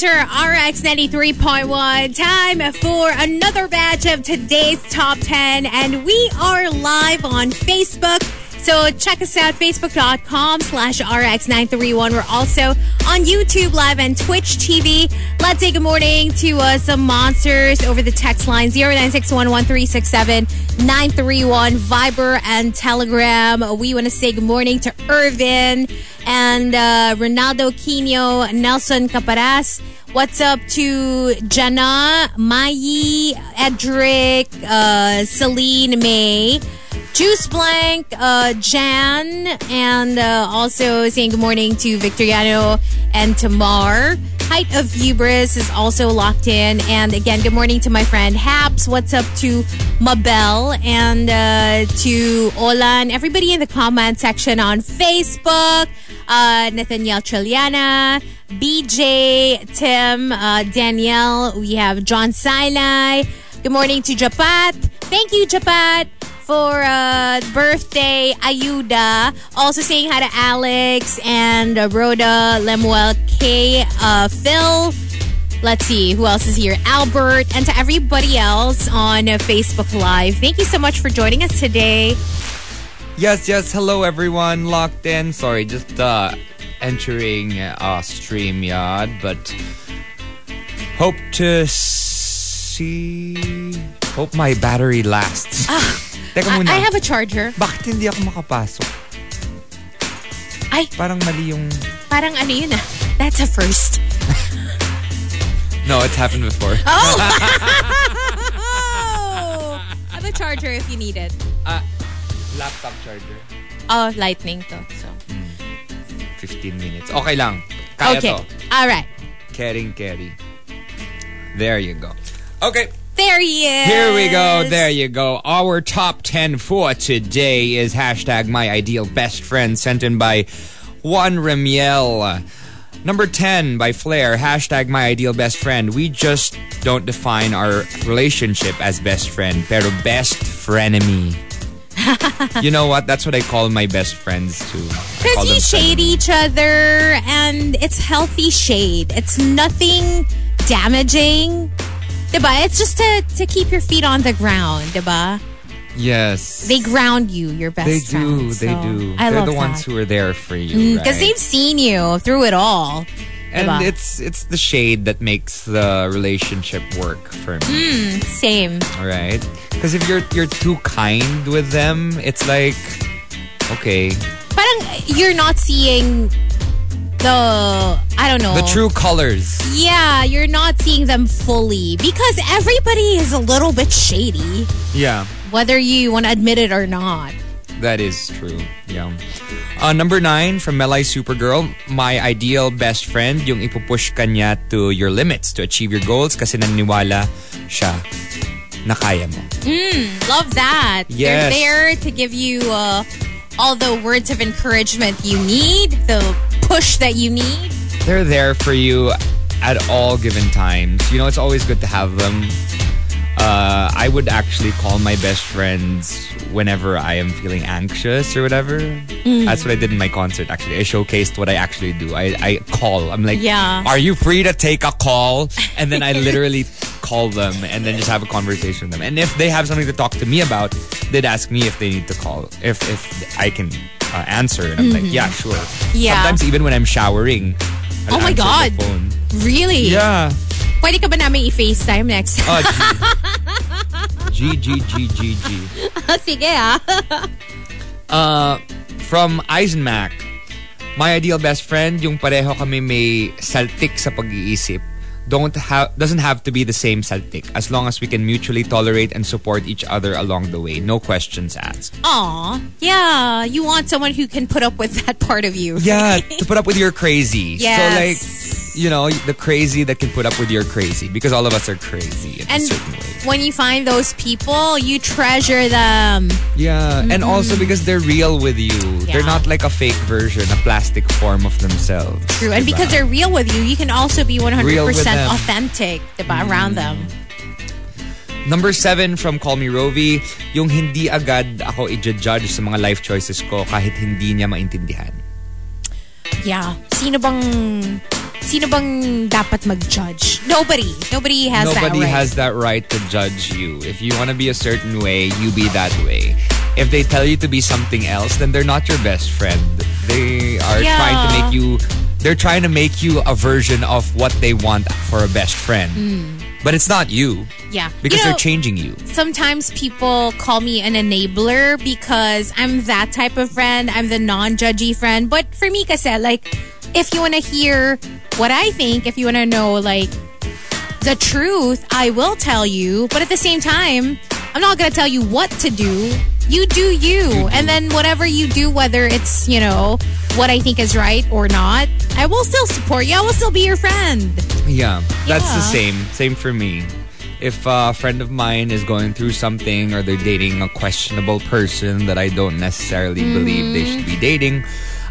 Speaker 5: Monster RX 93.1. Time for another batch of today's top 10. And we are live on Facebook. So check us out, facebook.com slash RX931. We're also on YouTube Live and Twitch TV. Let's say good morning to uh, some monsters over the text line 0961-1367-931, Viber and Telegram. We want to say good morning to Irvin and uh, Ronaldo Quino, Nelson Caparas. What's up to Jana, Mayi, Edric, uh, Celine May, Juice Blank, uh, Jan, and uh, also saying good morning to Victoriano and Tamar. Height of Hubris is also locked in. And again, good morning to my friend Haps. What's up to Mabel and uh, to Olan. Everybody in the comment section on Facebook. Uh, Nathaniel Triliana, BJ, Tim, uh, Danielle. We have John Sinai. Good morning to Japat. Thank you, Japat for uh, birthday Ayuda. Also saying hi to Alex and uh, Rhoda, Lemuel, K, uh, Phil. Let's see who else is here. Albert, and to everybody else on Facebook Live. Thank you so much for joining us today.
Speaker 4: Yes, yes. Hello, everyone. Locked in. Sorry, just uh, entering uh, StreamYard, but hope to see. Hope my battery lasts. Teka
Speaker 5: I,
Speaker 4: muna.
Speaker 5: I have a charger.
Speaker 4: Bakit hindi ako makapasok?
Speaker 5: Ay,
Speaker 4: Parang mali yung...
Speaker 5: parang ano yun ah. That's a first.
Speaker 4: No, it's happened before.
Speaker 5: Oh! I have a charger if you need it.
Speaker 4: Laptop charger.
Speaker 5: Oh, lightning to. So.
Speaker 4: 15 minutes. Okay lang. Kaya
Speaker 5: Okay.
Speaker 4: to.
Speaker 5: All right.
Speaker 4: Caring, carry. There you go. Okay.
Speaker 5: There he is.
Speaker 4: Here we go. There you go. Our top 10 for today is hashtag my ideal best friend sent in by Juan Remiel. Number 10 by Flair, hashtag my ideal best friend. We just don't define our relationship as best friend, pero best frenemy. you know what? That's what I call my best friends too.
Speaker 5: Because you shade each other and it's healthy shade. It's nothing damaging. Diba? It's just to, to keep your feet on the ground, diba?
Speaker 4: Yes.
Speaker 5: They ground you, your best
Speaker 4: They do.
Speaker 5: friends.
Speaker 4: They
Speaker 5: So,
Speaker 4: do.
Speaker 5: I
Speaker 4: They're
Speaker 5: love
Speaker 4: the ones who are there for you.
Speaker 5: Mm, because
Speaker 4: right?
Speaker 5: they've seen you through it all.
Speaker 4: and
Speaker 5: diba?
Speaker 4: it's it's the shade that makes the relationship work for me.
Speaker 5: Mm, same.
Speaker 4: All right. Because if you're you're too kind with them, it's like okay,
Speaker 5: Parang you're not seeing the, I don't know.
Speaker 4: the true colors.
Speaker 5: Yeah, you're not seeing them fully because everybody is a little bit shady,
Speaker 4: Yeah,
Speaker 5: whether you want to admit it or not.
Speaker 4: that is true. Yeah. Uh, number nine from Melai Supergirl, my ideal best friend, yung ipupush ka niya to your limits to achieve your goals kasi naniniwala siya na kaya mo.
Speaker 5: Love that.
Speaker 4: Yes.
Speaker 5: They're there to give you uh, all the words of encouragement you need, the push that you need.
Speaker 4: they're there for you at all given times. You know, it's always good to have them. Uh, I would actually call my best friends whenever I am feeling anxious or whatever.
Speaker 5: Mm.
Speaker 4: That's what I did in my concert, actually. I showcased what I actually do. I, I call. I'm like,
Speaker 5: Yeah.
Speaker 4: are you free to take a call? And then I literally call them and then just have a conversation with them. And if they have something to talk to me about, they'd ask me if they need to call, if, if I can uh, answer. And I'm like, yeah, sure.
Speaker 5: Mm-hmm. Yeah.
Speaker 4: Sometimes even when I'm showering, I'll
Speaker 5: Oh my God.
Speaker 4: the phone.
Speaker 5: Really?
Speaker 4: Yeah.
Speaker 5: Pwede ka ba namin i-FaceTime next?
Speaker 4: Oh, G. G, G, G, G, G.
Speaker 5: Sige ah.
Speaker 4: Uh, from Eisenmack, my ideal best friend, yung pareho kami may saltik sa pag-iisip. Don't have doesn't have to be the same saltik as long as we can mutually tolerate and support each other along the way. No questions asked.
Speaker 5: Aw. Yeah. You want someone who can put up with that part of you.
Speaker 4: Yeah, to put up with your crazy.
Speaker 5: Yes.
Speaker 4: So like, you know, the crazy that can put up with your crazy because all of us are crazy in
Speaker 5: And
Speaker 4: a certain way.
Speaker 5: when you find those people, you treasure them.
Speaker 4: Yeah, and mm-hmm. also because they're real with you. They're not like a fake version, a plastic form of themselves.
Speaker 5: True. And
Speaker 4: diba?
Speaker 5: because they're real with you, you can also be 100%
Speaker 4: Real with them.
Speaker 5: authentic diba, mm. around them.
Speaker 4: Number seven from Call Me Rovi, yung hindi agad ako i-judge sa mga life choices ko kahit hindi niya maintindihan.
Speaker 5: Yeah. Sino bang sino bang dapat mag-judge? Nobody. Nobody has
Speaker 4: Nobody
Speaker 5: that right.
Speaker 4: has that right to judge you. If you want to be a certain way, you be that way. If they tell you to be something else, then they're not your best friend. They are
Speaker 5: Yeah.
Speaker 4: trying to make you they're trying to make you a version of what they want for a best friend. But it's not you
Speaker 5: yeah.
Speaker 4: because
Speaker 5: you know,
Speaker 4: they're changing you.
Speaker 5: sometimes people call me an enabler because I'm that type of friend. I'm the non-judgy friend. But for me, kasi, like, if you want to hear what I think, if you want to know, like, the truth, I will tell you. But at the same time, I'm not going to tell you what to do. You do you. And then whatever you do, whether it's, you know, what I think is right or not, I will still support you. I will still be your friend.
Speaker 4: Yeah, that's the same. Same for me. If a friend of mine is going through something or they're dating a questionable person that I don't necessarily believe they should be dating,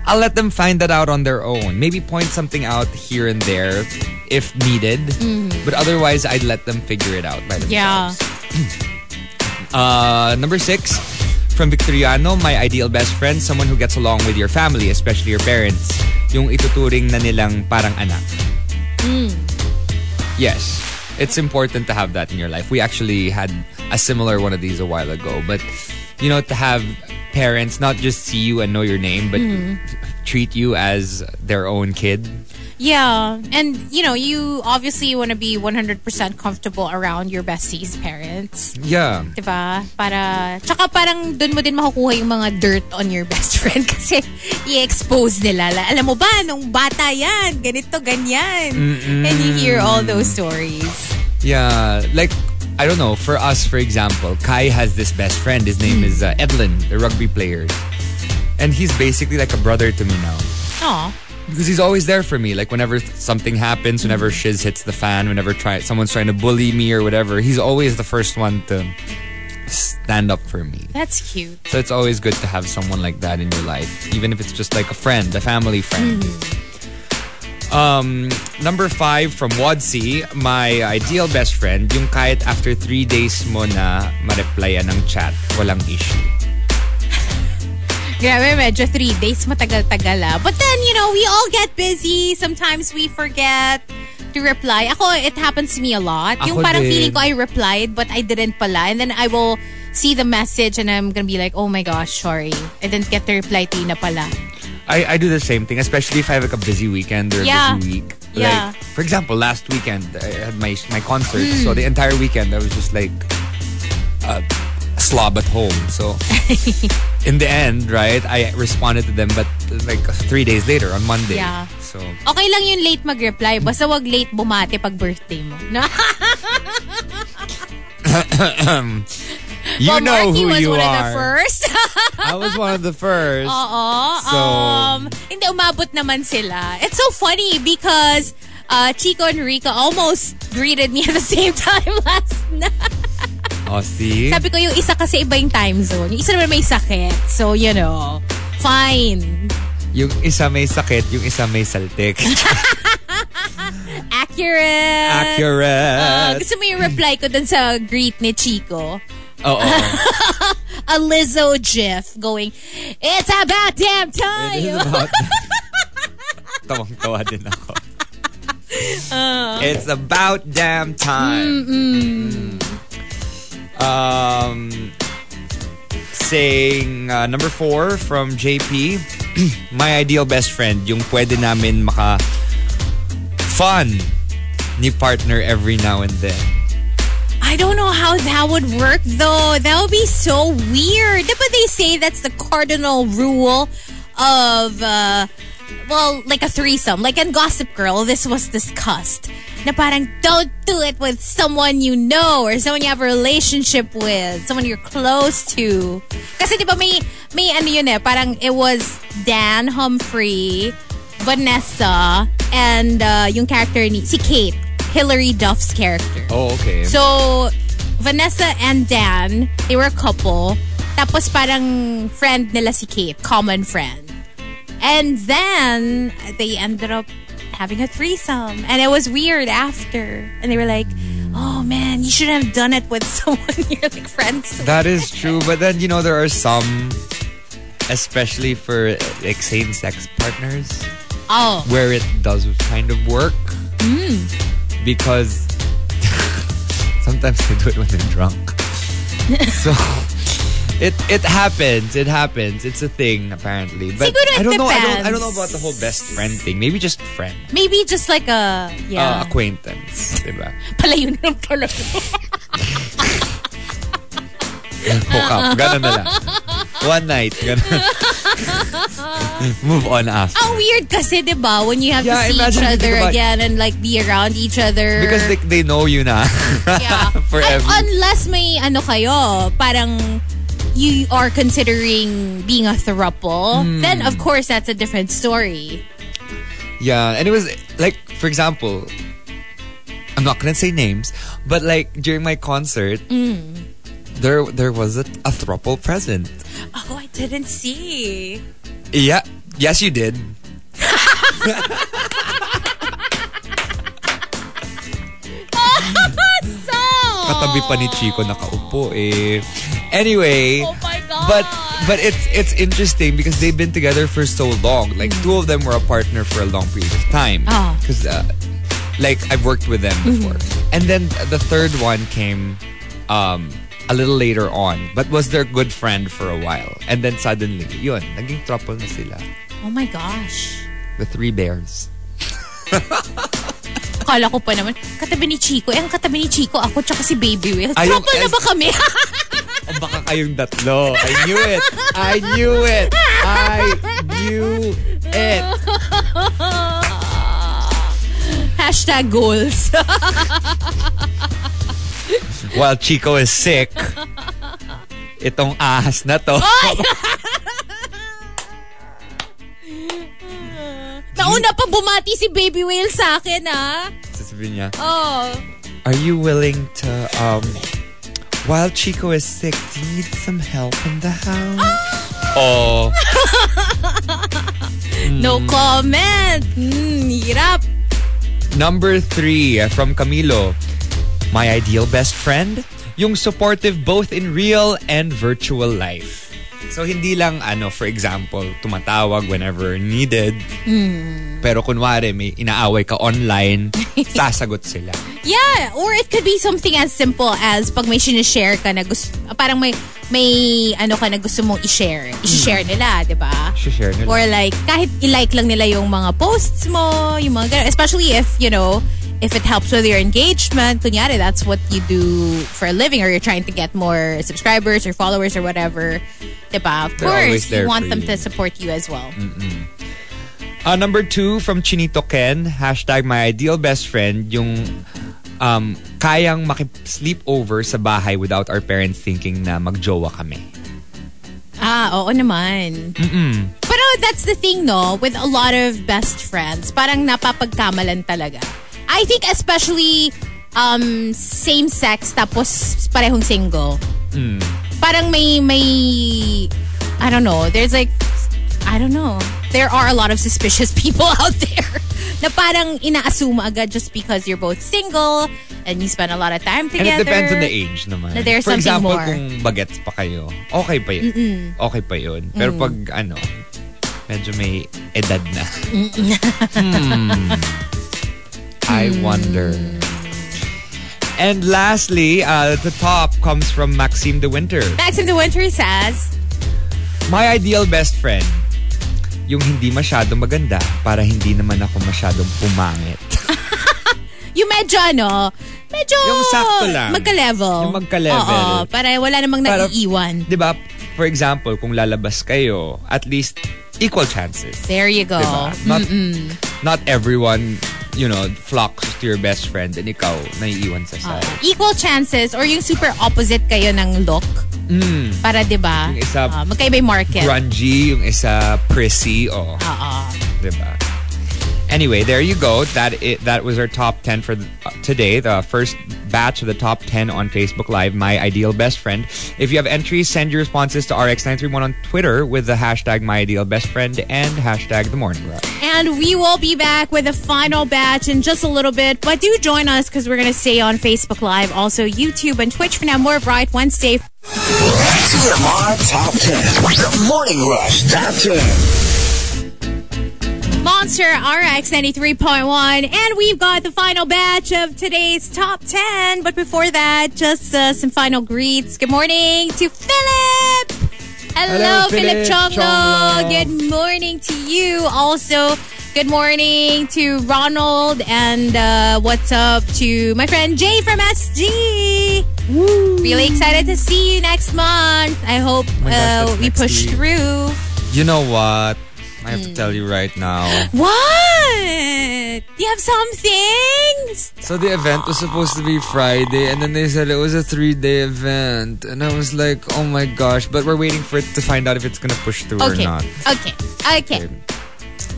Speaker 4: I'll let them find that out on their own. Maybe point something out here and there if needed. But otherwise, I'd let them figure it out by
Speaker 5: Yeah.
Speaker 4: themselves. Uh, number six, from Victoriano, my ideal best friend, someone who gets along with your family, especially your parents. Yung ituturing na nilang parang anak. Hmm. Yes, it's important to have that in your life. We actually had a similar one of these a while ago. But, you know, to have parents not just see you and know your name, but hmm. treat you as their own kid.
Speaker 5: Yeah. And, you know, you obviously want to be 100% comfortable around your bestie's parents.
Speaker 4: Yeah.
Speaker 5: Diba? Para, tsaka parang dun mo din makukuha yung mga dirt on your best friend kasi i-expose nila. La- Alam mo ba, nung bata yan, ganito, ganyan. And you hear all those stories.
Speaker 4: Yeah, like I don't know. For us, for example, Kai has this best friend. His name is uh, Edlin, the rugby player, and he's basically like a brother to me now
Speaker 5: Aw.
Speaker 4: Because he's always there for me. Like whenever something happens, whenever shiz hits the fan, whenever try someone's trying to bully me or whatever, he's always the first one to stand up for me.
Speaker 5: That's cute.
Speaker 4: So it's always good to have someone like that in your life, even if it's just like a friend, a family friend. Um, number five from Wadsy, my ideal best friend, yung kahit after three days mo na ma-replyan ng chat, walang issue.
Speaker 5: Grabe, medyo three days matagal-tagal ah. But then, you know, we all get busy. Sometimes we forget to reply. Ako, it happens to me a lot. yung parang
Speaker 4: din.
Speaker 5: feeling ko I replied but I didn't pala. And then I will see the message and I'm gonna be like, oh my gosh, sorry. I didn't get to reply to you na pala.
Speaker 4: I, I do the same thing, especially if I have like a busy weekend or a
Speaker 5: Yeah.
Speaker 4: busy week.
Speaker 5: Yeah.
Speaker 4: Like, for example, last weekend I had my my concert,
Speaker 5: Hmm.
Speaker 4: so the entire weekend I was just like a slob at home. So in the end, right, I responded to them, but like three days later on Monday.
Speaker 5: Yeah.
Speaker 4: So
Speaker 5: Okay lang yung late mag-reply. Basta wag late bumati pag birthday mo. No?
Speaker 4: you
Speaker 5: well,
Speaker 4: know
Speaker 5: Marky
Speaker 4: who
Speaker 5: was
Speaker 4: you
Speaker 5: one
Speaker 4: are.
Speaker 5: of the first.
Speaker 4: I was one of the first.
Speaker 5: Oo.
Speaker 4: So-
Speaker 5: um, hindi, umabot naman sila. It's so funny because uh, Chico and Rica almost greeted me at the same time last night.
Speaker 4: Oh, see?
Speaker 5: Sabi ko, yung isa kasi iba yung time zone. Yung isa naman may sakit. So, you know, fine.
Speaker 4: Yung isa may sakit, yung isa may saltik.
Speaker 5: Accurate. Uh,
Speaker 4: Accurate.
Speaker 5: gusto mo yung reply ko dun sa greet ni Chico?
Speaker 4: Oo.
Speaker 5: A Lizzo gif going, It's about damn time!
Speaker 4: It is about... Tawang-tawa din ako.
Speaker 5: Uh.
Speaker 4: It's about damn time. Mm. Um, saying uh, number four from JP, my ideal best friend, yung pwede namin maka fun ni partner every now and then.
Speaker 5: I don't know how that would work though. That would be so weird. But they say that's the cardinal rule of, uh, well, like a threesome. Like in Gossip Girl, this was discussed. Na parang don't do it with someone you know or someone you have a relationship with, someone you're close to. Kasi di ba may, may ano yun eh, parang it was Dan Humphrey, Vanessa, and uh, yung character ni, si Kate, Hilary Duff's character.
Speaker 4: Oh, okay.
Speaker 5: So, Vanessa and Dan, they were a couple. Tapos parang friend nila si Kate, common friend. And then, they ended up having a threesome. And it was weird after. And they were like, oh man, you shouldn't have done it with someone you're like friends with.
Speaker 4: That is true, but then you know there are some, especially for like same-sex partners,
Speaker 5: Oh,
Speaker 4: where it does kind of work mm. because sometimes they do it when they're drunk. so it it happens. It happens. It's a thing apparently. But
Speaker 5: Siguro it
Speaker 4: I don't know. I don't. I don't know about the whole best friend thing. Maybe just friend,
Speaker 5: maybe just like a, yeah.
Speaker 4: uh, acquaintance, diba?
Speaker 5: Palayo na lang talaga.
Speaker 4: Hook up. Ganun na lang. One night. Ganun. Move on after.
Speaker 5: Ang weird kasi, di ba? When you have
Speaker 4: Yeah,
Speaker 5: to see each
Speaker 4: imagine if you
Speaker 5: other
Speaker 4: about-
Speaker 5: again and like be around each other.
Speaker 4: Because they, they know you na.
Speaker 5: yeah.
Speaker 4: Forever.
Speaker 5: Un- unless may ano kayo, parang you are considering being a throuple,
Speaker 4: Hmm.
Speaker 5: then of course that's a different story.
Speaker 4: Yeah, and it was like, for example, I'm not gonna say names, but like during my concert, there there was a, a throuple present.
Speaker 5: Oh, I didn't see.
Speaker 4: Yeah, yes, you did. Katabi pa ni Chico nakaupo eh. Anyway,
Speaker 5: Oh my God.
Speaker 4: but but it's it's interesting because they've been together for so long. Like two of them were a partner for a long period of time.
Speaker 5: Ah.
Speaker 4: Because uh, like I've worked with them before, and then the third one came um, a little later on, but was their good friend for a while, and then suddenly, yun, naging trouble na sila.
Speaker 5: Oh my gosh.
Speaker 4: The three bears.
Speaker 5: Akala ko pa naman, katabi ni Chico. Eh, ang katabi ni Chico, ako tsaka si Baby Will. Trouble na ba kami?
Speaker 4: O baka kayong tatlo. I knew it. I knew it. I knew it.
Speaker 5: Hashtag goals.
Speaker 4: While Chico is sick, itong ahas na to.
Speaker 5: Nauna pa bumati si Baby Whale sa akin, ah.
Speaker 4: Sasabihin niya,
Speaker 5: Oh.
Speaker 4: Are you willing to, um, while Chico is sick, do you need some help in the house? Oh.
Speaker 5: No comment. Hmm, hirap.
Speaker 4: Number three, uh, from Camilo. My ideal best friend? Yung supportive both in real and virtual life. So, hindi lang, ano, for example, tumatawag whenever needed. Pero kunwari, may inaaway ka online, sasagot sila.
Speaker 5: Yeah, or it could be something as simple as pag may sinishare ka na gusto, parang may, may ano ka na gusto mong i-share. I-share nila, di ba?
Speaker 4: Share nila.
Speaker 5: Or like, kahit i-like lang nila yung mga posts mo, yung mga ganun. Especially if, you know, if it helps with your engagement, kunyari, that's what you do for a living or you're trying to get more subscribers or followers or whatever. Diba? Of
Speaker 4: They're
Speaker 5: course, you want them
Speaker 4: you.
Speaker 5: to support you as well.
Speaker 4: Uh, number two, from Chinito Ken, hashtag my ideal best friend, yung um, kayang makip-sleep over sa bahay without our parents thinking na magjowa kami.
Speaker 5: Ah, oo naman. Pero that's the thing, no? With a lot of best friends, parang napapagkamalan talaga. I think especially um, same-sex tapos parehong single. Parang may, may, I don't know, there's like, I don't know. There are a lot of suspicious people out there na parang ina-assume agad just because you're both single and you spend a lot of time
Speaker 4: And
Speaker 5: together.
Speaker 4: it depends on the age naman.
Speaker 5: Na there's
Speaker 4: For
Speaker 5: something
Speaker 4: example,
Speaker 5: more.
Speaker 4: kung bagets pa kayo, okay pa yun. Okay pa yun. Pero
Speaker 5: Mm.
Speaker 4: pag ano, medyo may edad na. hmm. I
Speaker 5: Mm.
Speaker 4: wonder. And lastly, uh, the top comes from Maxime de Winter.
Speaker 5: Maxim the Winter says,
Speaker 4: My ideal best friend, yung hindi masyadong maganda para hindi naman ako masyadong pumangit.
Speaker 5: Yung medyo ano, medyo
Speaker 4: Yung sakto lang.
Speaker 5: Magka-level.
Speaker 4: Yung magka-level.
Speaker 5: Oo, para wala namang
Speaker 4: Para-
Speaker 5: naiiwan.
Speaker 4: 'Di ba? For example, kung lalabas kayo, at least equal chances.
Speaker 5: There you go.
Speaker 4: 'Di ba? Not not everyone, you know, flocks to your best friend and ikaw naiiwan sa side.
Speaker 5: Equal chances or yung super opposite kayo ng look. Para 'di ba?
Speaker 4: Yung isa-
Speaker 5: Ah, magkaiba yung market.
Speaker 4: Grungy, yung isa prissy, oh,
Speaker 5: Oo.
Speaker 4: 'di ba? Anyway, there you go. That it, that was our top 10 for uh, today. The first batch of the top 10 on Facebook Live, My Ideal Best Friend. If you have entries, send your responses to RX931 on Twitter with the hashtag My Ideal Best Friend and hashtag The Morning Rush.
Speaker 5: And we will be back with a final batch in just a little bit. But do join us because we're going to stay on Facebook Live, also YouTube and Twitch for now. More Bright Wednesday.
Speaker 3: TMR Top 10. The Morning Rush Top 10.
Speaker 5: Monster RX 93.1. And we've got the final batch of today's top 10. But before that, just uh, some final greets. Good morning to Philip. Hello,
Speaker 4: Hello,
Speaker 5: Philip Chonglo. Good morning to you. Also, good morning to Ronald. And uh, what's up to my friend Jay from SG. Really excited to see you next month. I hope
Speaker 4: Oh gosh,
Speaker 5: uh, we push
Speaker 4: week.
Speaker 5: through.
Speaker 4: You know what? I have to tell you right now.
Speaker 5: What? You have something?
Speaker 6: So the event was supposed to be Friday, and then they said it was a three-day event, and I was like, "Oh my gosh!"
Speaker 4: But we're waiting for it to find out if it's gonna push through or
Speaker 5: Okay.
Speaker 4: not.
Speaker 5: Okay. Okay.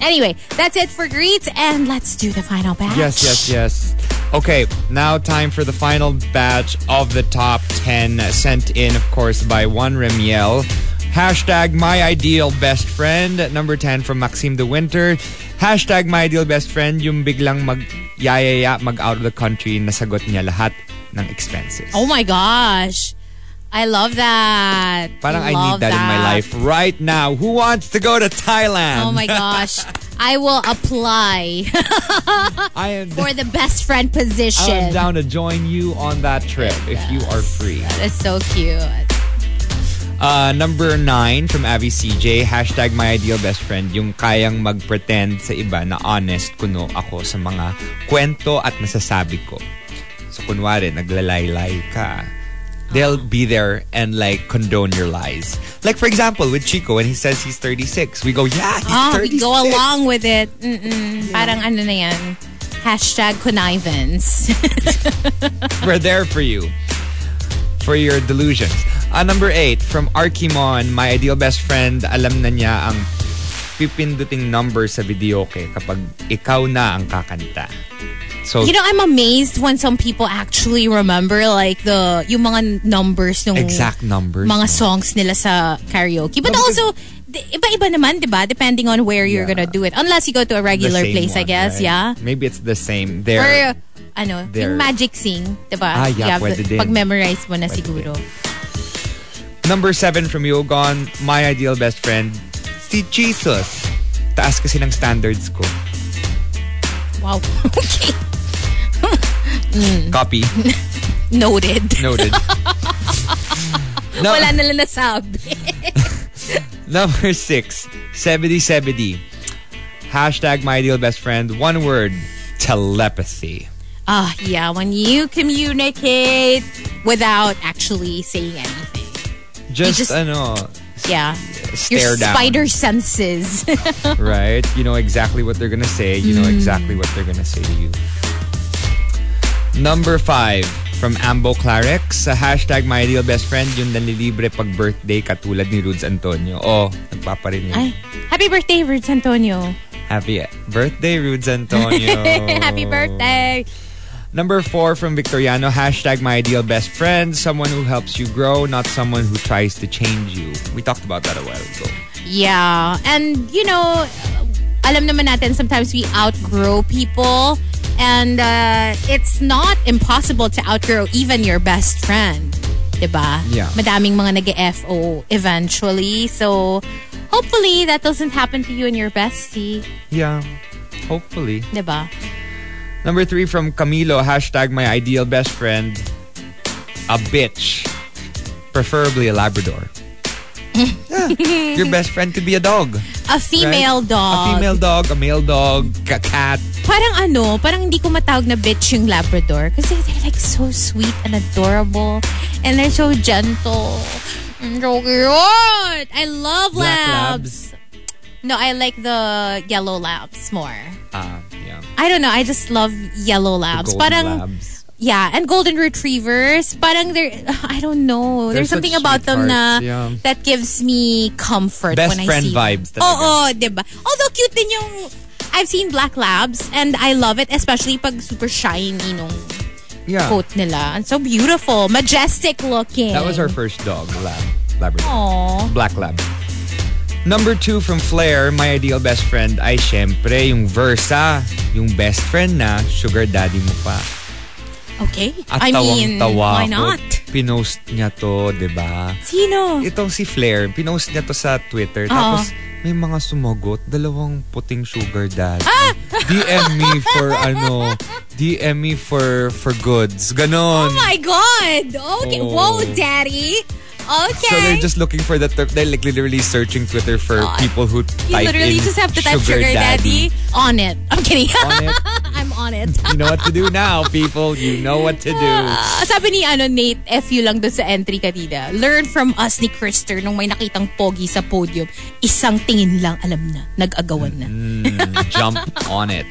Speaker 5: Anyway, that's it for greets, and let's do the final batch.
Speaker 4: Yes, yes, yes. Okay, now time for the final batch of the top 10 sent in, of course, by Juan Remiel. Hashtag my ideal best friend. Number 10 from Maxime de Winter. Hashtag my ideal best friend. Yung biglang mag yayaya mag out of the country nasagot niya lahat ng expenses.
Speaker 5: Oh my gosh. I love that.
Speaker 4: Parang I
Speaker 5: Love
Speaker 4: need that, in my life right now. Who wants to go to Thailand?
Speaker 5: Oh my gosh. I will apply
Speaker 4: I am,
Speaker 5: for the best friend
Speaker 4: I am
Speaker 5: position.
Speaker 4: down to join you on that trip if you are free.
Speaker 5: That's so cute.
Speaker 4: Uh, number 9 from Avi CJ, hashtag my ideal best friend, yung kayang mag-pretend sa iba na honest kuno ako sa mga kwento at nasasabi ko. So kunwari, naglalaylay ka. They'll be there and like condone your lies. Like for example, with Chico, when he says he's 36, we go, yeah, he's
Speaker 5: Oh,
Speaker 4: 36.
Speaker 5: we go along with it. Mm-mm. Parang ano na yan. Hashtag connivance.
Speaker 4: We're there for you. For your delusions. Uh, number 8, from Arkimon, my ideal best friend, alam na niya ang pipinduting number sa videoke kapag ikaw na ang kakanta. So,
Speaker 5: You know, I'm amazed when some people actually remember like the yung mga numbers ng
Speaker 4: exact numbers.
Speaker 5: mga
Speaker 4: no?
Speaker 5: songs nila sa karaoke. But
Speaker 4: No,
Speaker 5: also, iba-iba naman, di ba? Depending on where you're
Speaker 4: Yeah.
Speaker 5: gonna do it. Unless you go to a regular place, I guess,
Speaker 4: right?
Speaker 5: yeah?
Speaker 4: Maybe it's the same. There.
Speaker 5: Or, ano,
Speaker 4: They're-
Speaker 5: yung Magic Sing, di ba?
Speaker 4: Ah, yeah, pwede.
Speaker 5: Pag-memorize mo na
Speaker 4: Pwede
Speaker 5: siguro.
Speaker 4: Number 7 from Yogon, my ideal best friend, si Jesus. Taas kasi ng standards ko.
Speaker 5: Wow. okay.
Speaker 4: Copy.
Speaker 5: Noted.
Speaker 4: Noted. No-
Speaker 5: Wala na lang nasabi.
Speaker 4: Number six, 7070. Hashtag my ideal best friend. One word, telepathy.
Speaker 5: Ah, yeah. When you communicate without actually saying anything.
Speaker 4: Just,
Speaker 5: just-
Speaker 4: know.
Speaker 5: Yeah.
Speaker 4: stare
Speaker 5: Your
Speaker 4: down.
Speaker 5: spider senses.
Speaker 4: Right? You know exactly what they're gonna say. You know
Speaker 5: Mm.
Speaker 4: exactly what they're gonna say to you. Number five, from Ambo Clarex. Sa hashtag my ideal best friend, yung nanlilibre pag birthday katulad ni Rudes Antonio. Oh, nagpaparinig.
Speaker 5: Ay, happy birthday, Rudes Antonio.
Speaker 4: Happy birthday, Rudes Antonio.
Speaker 5: happy birthday.
Speaker 4: Number four from Victoriano, hashtag my ideal best friend, someone who helps you grow, not someone who tries to change you. We talked about that a while ago.
Speaker 5: Yeah. And, you know, alam naman natin, sometimes we outgrow people. And uh, it's not impossible to outgrow even your best friend. Diba?
Speaker 4: Yeah.
Speaker 5: Madaming mga nag-FO eventually. So, hopefully that doesn't happen to you and your bestie.
Speaker 4: Yeah, hopefully.
Speaker 5: Diba?
Speaker 4: Number three from Camilo, hashtag my ideal best friend, a bitch, preferably a Labrador. Yeah, Your best friend could be a dog.
Speaker 5: A female
Speaker 4: right?
Speaker 5: dog.
Speaker 4: A female dog, a male dog, a cat.
Speaker 5: Parang ano, parang hindi ko matawag na bitch yung Labrador. Kasi they're like so sweet and adorable. And they're so gentle. And so cute. I love labs. No, I like the yellow labs more.
Speaker 4: Ah, yeah.
Speaker 5: I don't know. I just love yellow labs.
Speaker 4: Golden
Speaker 5: parang,
Speaker 4: labs.
Speaker 5: Yeah, and golden retrievers. Parang they're, I don't know.
Speaker 4: They're
Speaker 5: There's something about them na
Speaker 4: yeah.
Speaker 5: that gives me comfort
Speaker 4: Best
Speaker 5: when I
Speaker 4: friend
Speaker 5: see
Speaker 4: vibes
Speaker 5: them.
Speaker 4: talaga.
Speaker 5: Oo, diba? Although cute din yung I've seen black labs and I love it, especially pag super shiny nung
Speaker 4: Yeah.
Speaker 5: coat nila. And so beautiful, majestic looking.
Speaker 4: That was our first dog, lab. Labrador.
Speaker 5: Aww.
Speaker 4: Black lab. Number two from Flair, my ideal best friend ay syempre yung Versa, yung best friend na sugar daddy mo pa.
Speaker 5: Okay.
Speaker 4: At
Speaker 5: I mean,
Speaker 4: tawang-tawa
Speaker 5: why
Speaker 4: ako.
Speaker 5: not?
Speaker 4: Pinost niya to, di ba?
Speaker 5: Sino?
Speaker 4: Itong si Flair, pinost niya to sa Twitter. Tapos may mga sumagot, dalawang puting sugar daddy.
Speaker 5: Ah!
Speaker 4: DM me for ano, DM me for for goods. Ganon.
Speaker 5: Oh my God! Okay.
Speaker 4: Oh.
Speaker 5: Whoa, daddy. Okay.
Speaker 4: So they're just looking for that. They're like literally searching Twitter for
Speaker 5: God.
Speaker 4: people who
Speaker 5: you
Speaker 4: type
Speaker 5: literally
Speaker 4: in
Speaker 5: just have to type sugar, daddy. on it. I'm kidding.
Speaker 4: On it.
Speaker 5: On it.
Speaker 4: You know what to do now, people. You know what to do.
Speaker 5: Ah, sabi ni ano, Nate, FU lang doon sa entry kanina. Learn from us ni Krister nung may nakitang pogi sa podium. Isang tingin lang, alam na, nag-agawan na.
Speaker 4: Mm, jump on it.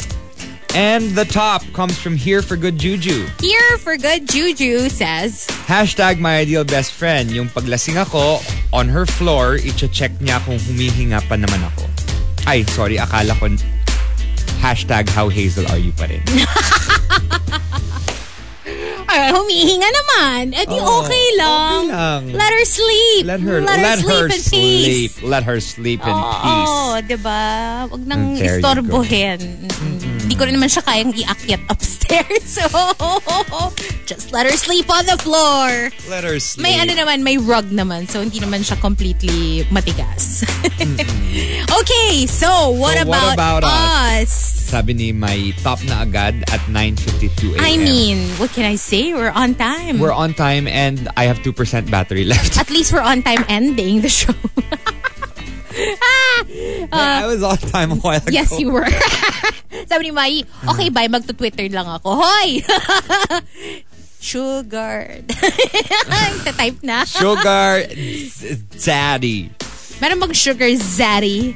Speaker 4: And the top comes from Here for Good Juju.
Speaker 5: Here for good juju says,
Speaker 4: Hashtag my ideal best friend. Yung paglasing ako, on her floor, iche-check niya kung humihinga pa naman ako. Ay, sorry, akala ko hashtag how hazel are you pa rin.
Speaker 5: Ay, humihinga naman. Eh di
Speaker 4: Oh,
Speaker 5: okay lang.
Speaker 4: okay lang.
Speaker 5: Let her sleep.
Speaker 4: Let her,
Speaker 5: let, her sleep in
Speaker 4: sleep.
Speaker 5: peace.
Speaker 4: Let her sleep in peace.
Speaker 5: Oo, diba? Huwag nang istorbohin. Hindi ko rin naman siya kayang iakyat upstairs. So, just let her sleep on the floor.
Speaker 4: Let her sleep.
Speaker 5: May ano naman, may rug naman. So, hindi naman siya completely matigas. okay, so what,
Speaker 4: So, what
Speaker 5: about,
Speaker 4: about us?
Speaker 5: us?
Speaker 4: Sabi ni may top na agad at 9.52 a.m.
Speaker 5: I mean, what can I say? We're on time.
Speaker 4: We're on time and I have 2% battery left.
Speaker 5: At least we're on time ending the show.
Speaker 4: I was on time a while ago.
Speaker 5: Uh, Yes, you were. Sabi ni Mai, okay, bye, magto-Twitter lang ako. Hoy! Sugar. type na.
Speaker 4: Sugar Zaddy.
Speaker 5: Meron bang sugar zaddy?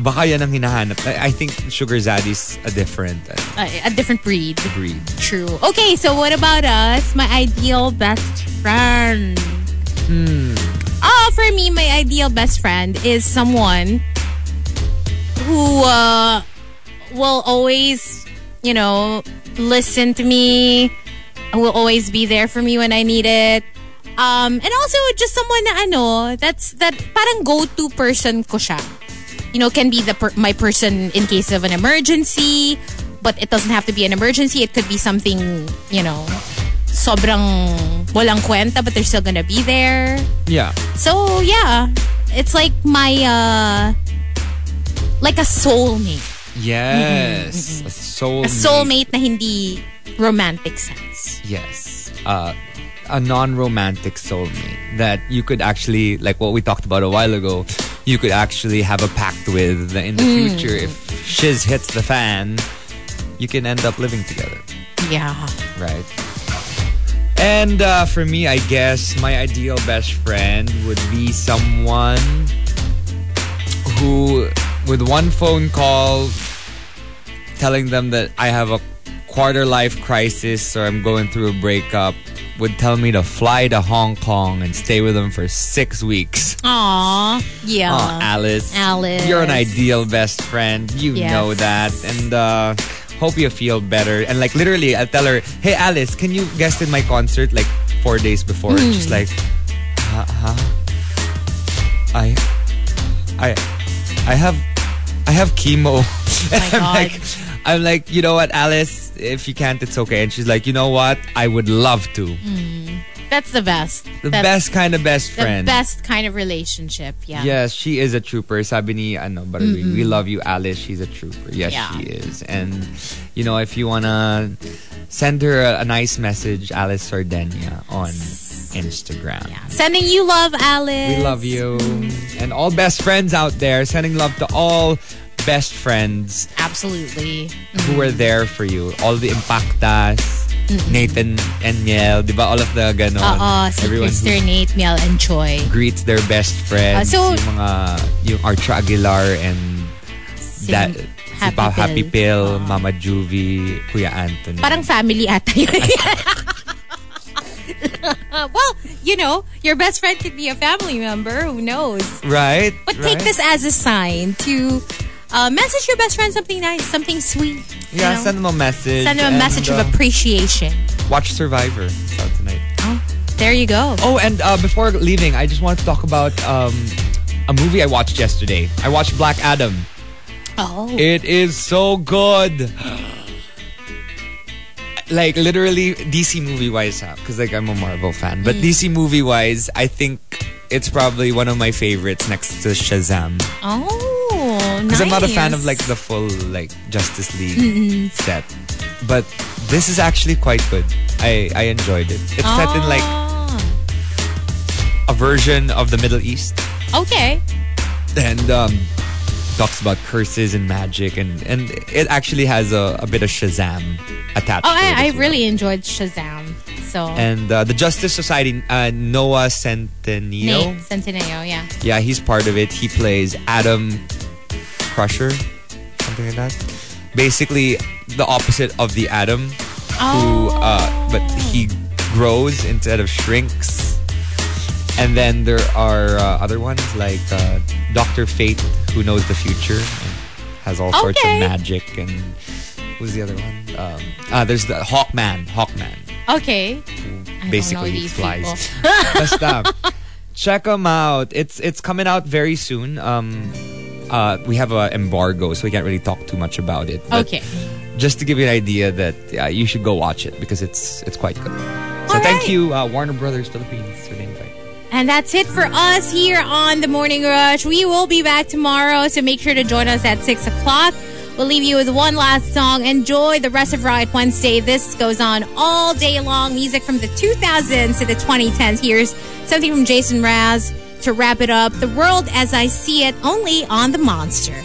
Speaker 4: Baka yan ang hinahanap. I I think Sugar Zaddy's a different uh,
Speaker 5: Uh, a different breed.
Speaker 4: breed.
Speaker 5: True. Okay, so what about us? My ideal best friend.
Speaker 4: Hmm.
Speaker 5: Oh, for me, my ideal best friend is someone who uh, will always, you know, listen to me, will always be there for me when I need it. Um, and also just someone na ano, that's that parang go-to person ko siya. You know, can be the per- my person in case of an emergency, but it doesn't have to be an emergency. It could be something, you know, sobrang walang kwenta, but they're still gonna be there.
Speaker 4: Yeah.
Speaker 5: So yeah, it's like my uh like a soulmate.
Speaker 4: Yes. A soulmate.
Speaker 5: A soulmate na hindi romantic sense.
Speaker 4: Yes. Uh, a non-romantic soulmate that you could actually, like what we talked about a while ago, you could actually have a pact with in the
Speaker 5: Mm.
Speaker 4: future. If shiz hits the fan, you can end up living together.
Speaker 5: Yeah.
Speaker 4: Right. And uh, for me, I guess my ideal best friend would be someone who, with one phone call, telling them that I have a quarter life crisis or I'm going through a breakup, would tell me to fly to Hong Kong and stay with them for six weeks.
Speaker 5: Aw. Yeah.
Speaker 4: Alice.
Speaker 5: Alice.
Speaker 4: You're an ideal best friend. You
Speaker 5: Yes.
Speaker 4: know that. And uh, hope you feel better. And like literally, I'll tell her, hey, Alice, can you guest in my concert like four days before? And
Speaker 5: Hmm.
Speaker 4: she's like, huh? huh? I, I, I have, I have chemo. And
Speaker 5: my
Speaker 4: I'm
Speaker 5: God.
Speaker 4: like, I'm like, you know what, Alice? If you can't, it's okay. And she's like, you know what? I would love to.
Speaker 5: That's the best.
Speaker 4: The
Speaker 5: That's
Speaker 4: best kind of best
Speaker 5: the
Speaker 4: friend.
Speaker 5: best kind of relationship. Yeah.
Speaker 4: Yes, she is a trooper. Sabi ni, ano, but we, we love you, Alice. She's a trooper. Yes,
Speaker 5: Yeah.
Speaker 4: she is. And, you know, if you wanna send her a, a nice message, Alice Sardenia on Instagram.
Speaker 5: Sending you love, Alice.
Speaker 4: We love you. And all best friends out there, sending love to all best friends
Speaker 5: Absolutely.
Speaker 4: who are mm-hmm. there for you. All the impactas, Nathan and Miel, di ba? All of the ganon.
Speaker 5: Oo, si
Speaker 4: Everyone
Speaker 5: Krister, Nate, Miel, and Choi.
Speaker 4: greets their best friends.
Speaker 5: Ah, so-
Speaker 4: yung mga, yung Archer Aguilar and
Speaker 5: Si
Speaker 4: that,
Speaker 5: Happy
Speaker 4: si Pa Happy
Speaker 5: Pill.
Speaker 4: Pill,
Speaker 5: Ah.
Speaker 4: Mama Juvie, Kuya Anthony.
Speaker 5: Parang family ata yun. well, you know, your best friend could be a family member. Who knows?
Speaker 4: right?
Speaker 5: But
Speaker 4: right?
Speaker 5: take this as a sign to Uh, message your best friend something nice, something sweet.
Speaker 4: Yeah,
Speaker 5: know?
Speaker 4: send them a message.
Speaker 5: Send them a message
Speaker 4: uh,
Speaker 5: of appreciation.
Speaker 4: Watch Survivor out tonight.
Speaker 5: There you go.
Speaker 4: Oh, and uh, before leaving, I just wanted to talk about um, a movie I watched yesterday. I watched Black Adam.
Speaker 5: Oh.
Speaker 4: It is so good. Like literally DC movie wise, because like I'm a Marvel fan,
Speaker 5: Mm.
Speaker 4: but DC movie wise, I think it's probably one of my favorites next to Shazam.
Speaker 5: Oh, nice.
Speaker 4: Because I'm not a fan of like the full like Justice League set, but this is actually quite good. I I enjoyed it. It's set in like
Speaker 5: Ah.
Speaker 4: a version of the Middle East.
Speaker 5: Okay.
Speaker 4: and um, talks about curses and magic, and, and it actually has a, a bit of Shazam attached.
Speaker 5: Oh,
Speaker 4: to it
Speaker 5: I, I
Speaker 4: well.
Speaker 5: really enjoyed Shazam. So
Speaker 4: And uh, the Justice Society, uh, Noah Centineo,
Speaker 5: Nate Centineo, yeah.
Speaker 4: yeah, he's part of it. He plays Adam Crusher, something like that. Basically, the opposite of the Atom, who, uh, but he grows instead of shrinks. And then there are uh, other ones like uh, Doctor Fate, who knows the future and has all sorts of magic. And who's the other one? Um, uh, there's the Hawkman. Hawkman
Speaker 5: Okay.
Speaker 4: Basically he flies. Basta. Check them out. It's it's coming out very soon. Um, uh, we have an embargo, so we can't really talk too much about it. But
Speaker 5: Okay.
Speaker 4: Just to give you an idea that yeah, you should go watch it because it's it's quite good. So thank you, uh, Warner Brothers Philippines, for the invite.
Speaker 5: And that's it for us here on the Morning Rush. We will be back tomorrow, so make sure to join us at 6 o'clock. We'll leave you with one last song. Enjoy the rest of Riot Wednesday. This goes on all day long. Music from the 2000s to the 2010s. Here's something from Jason Mraz to wrap it up. The world as I see it, only on the Monster.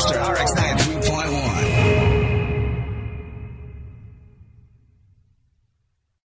Speaker 3: Monster RX 93.1.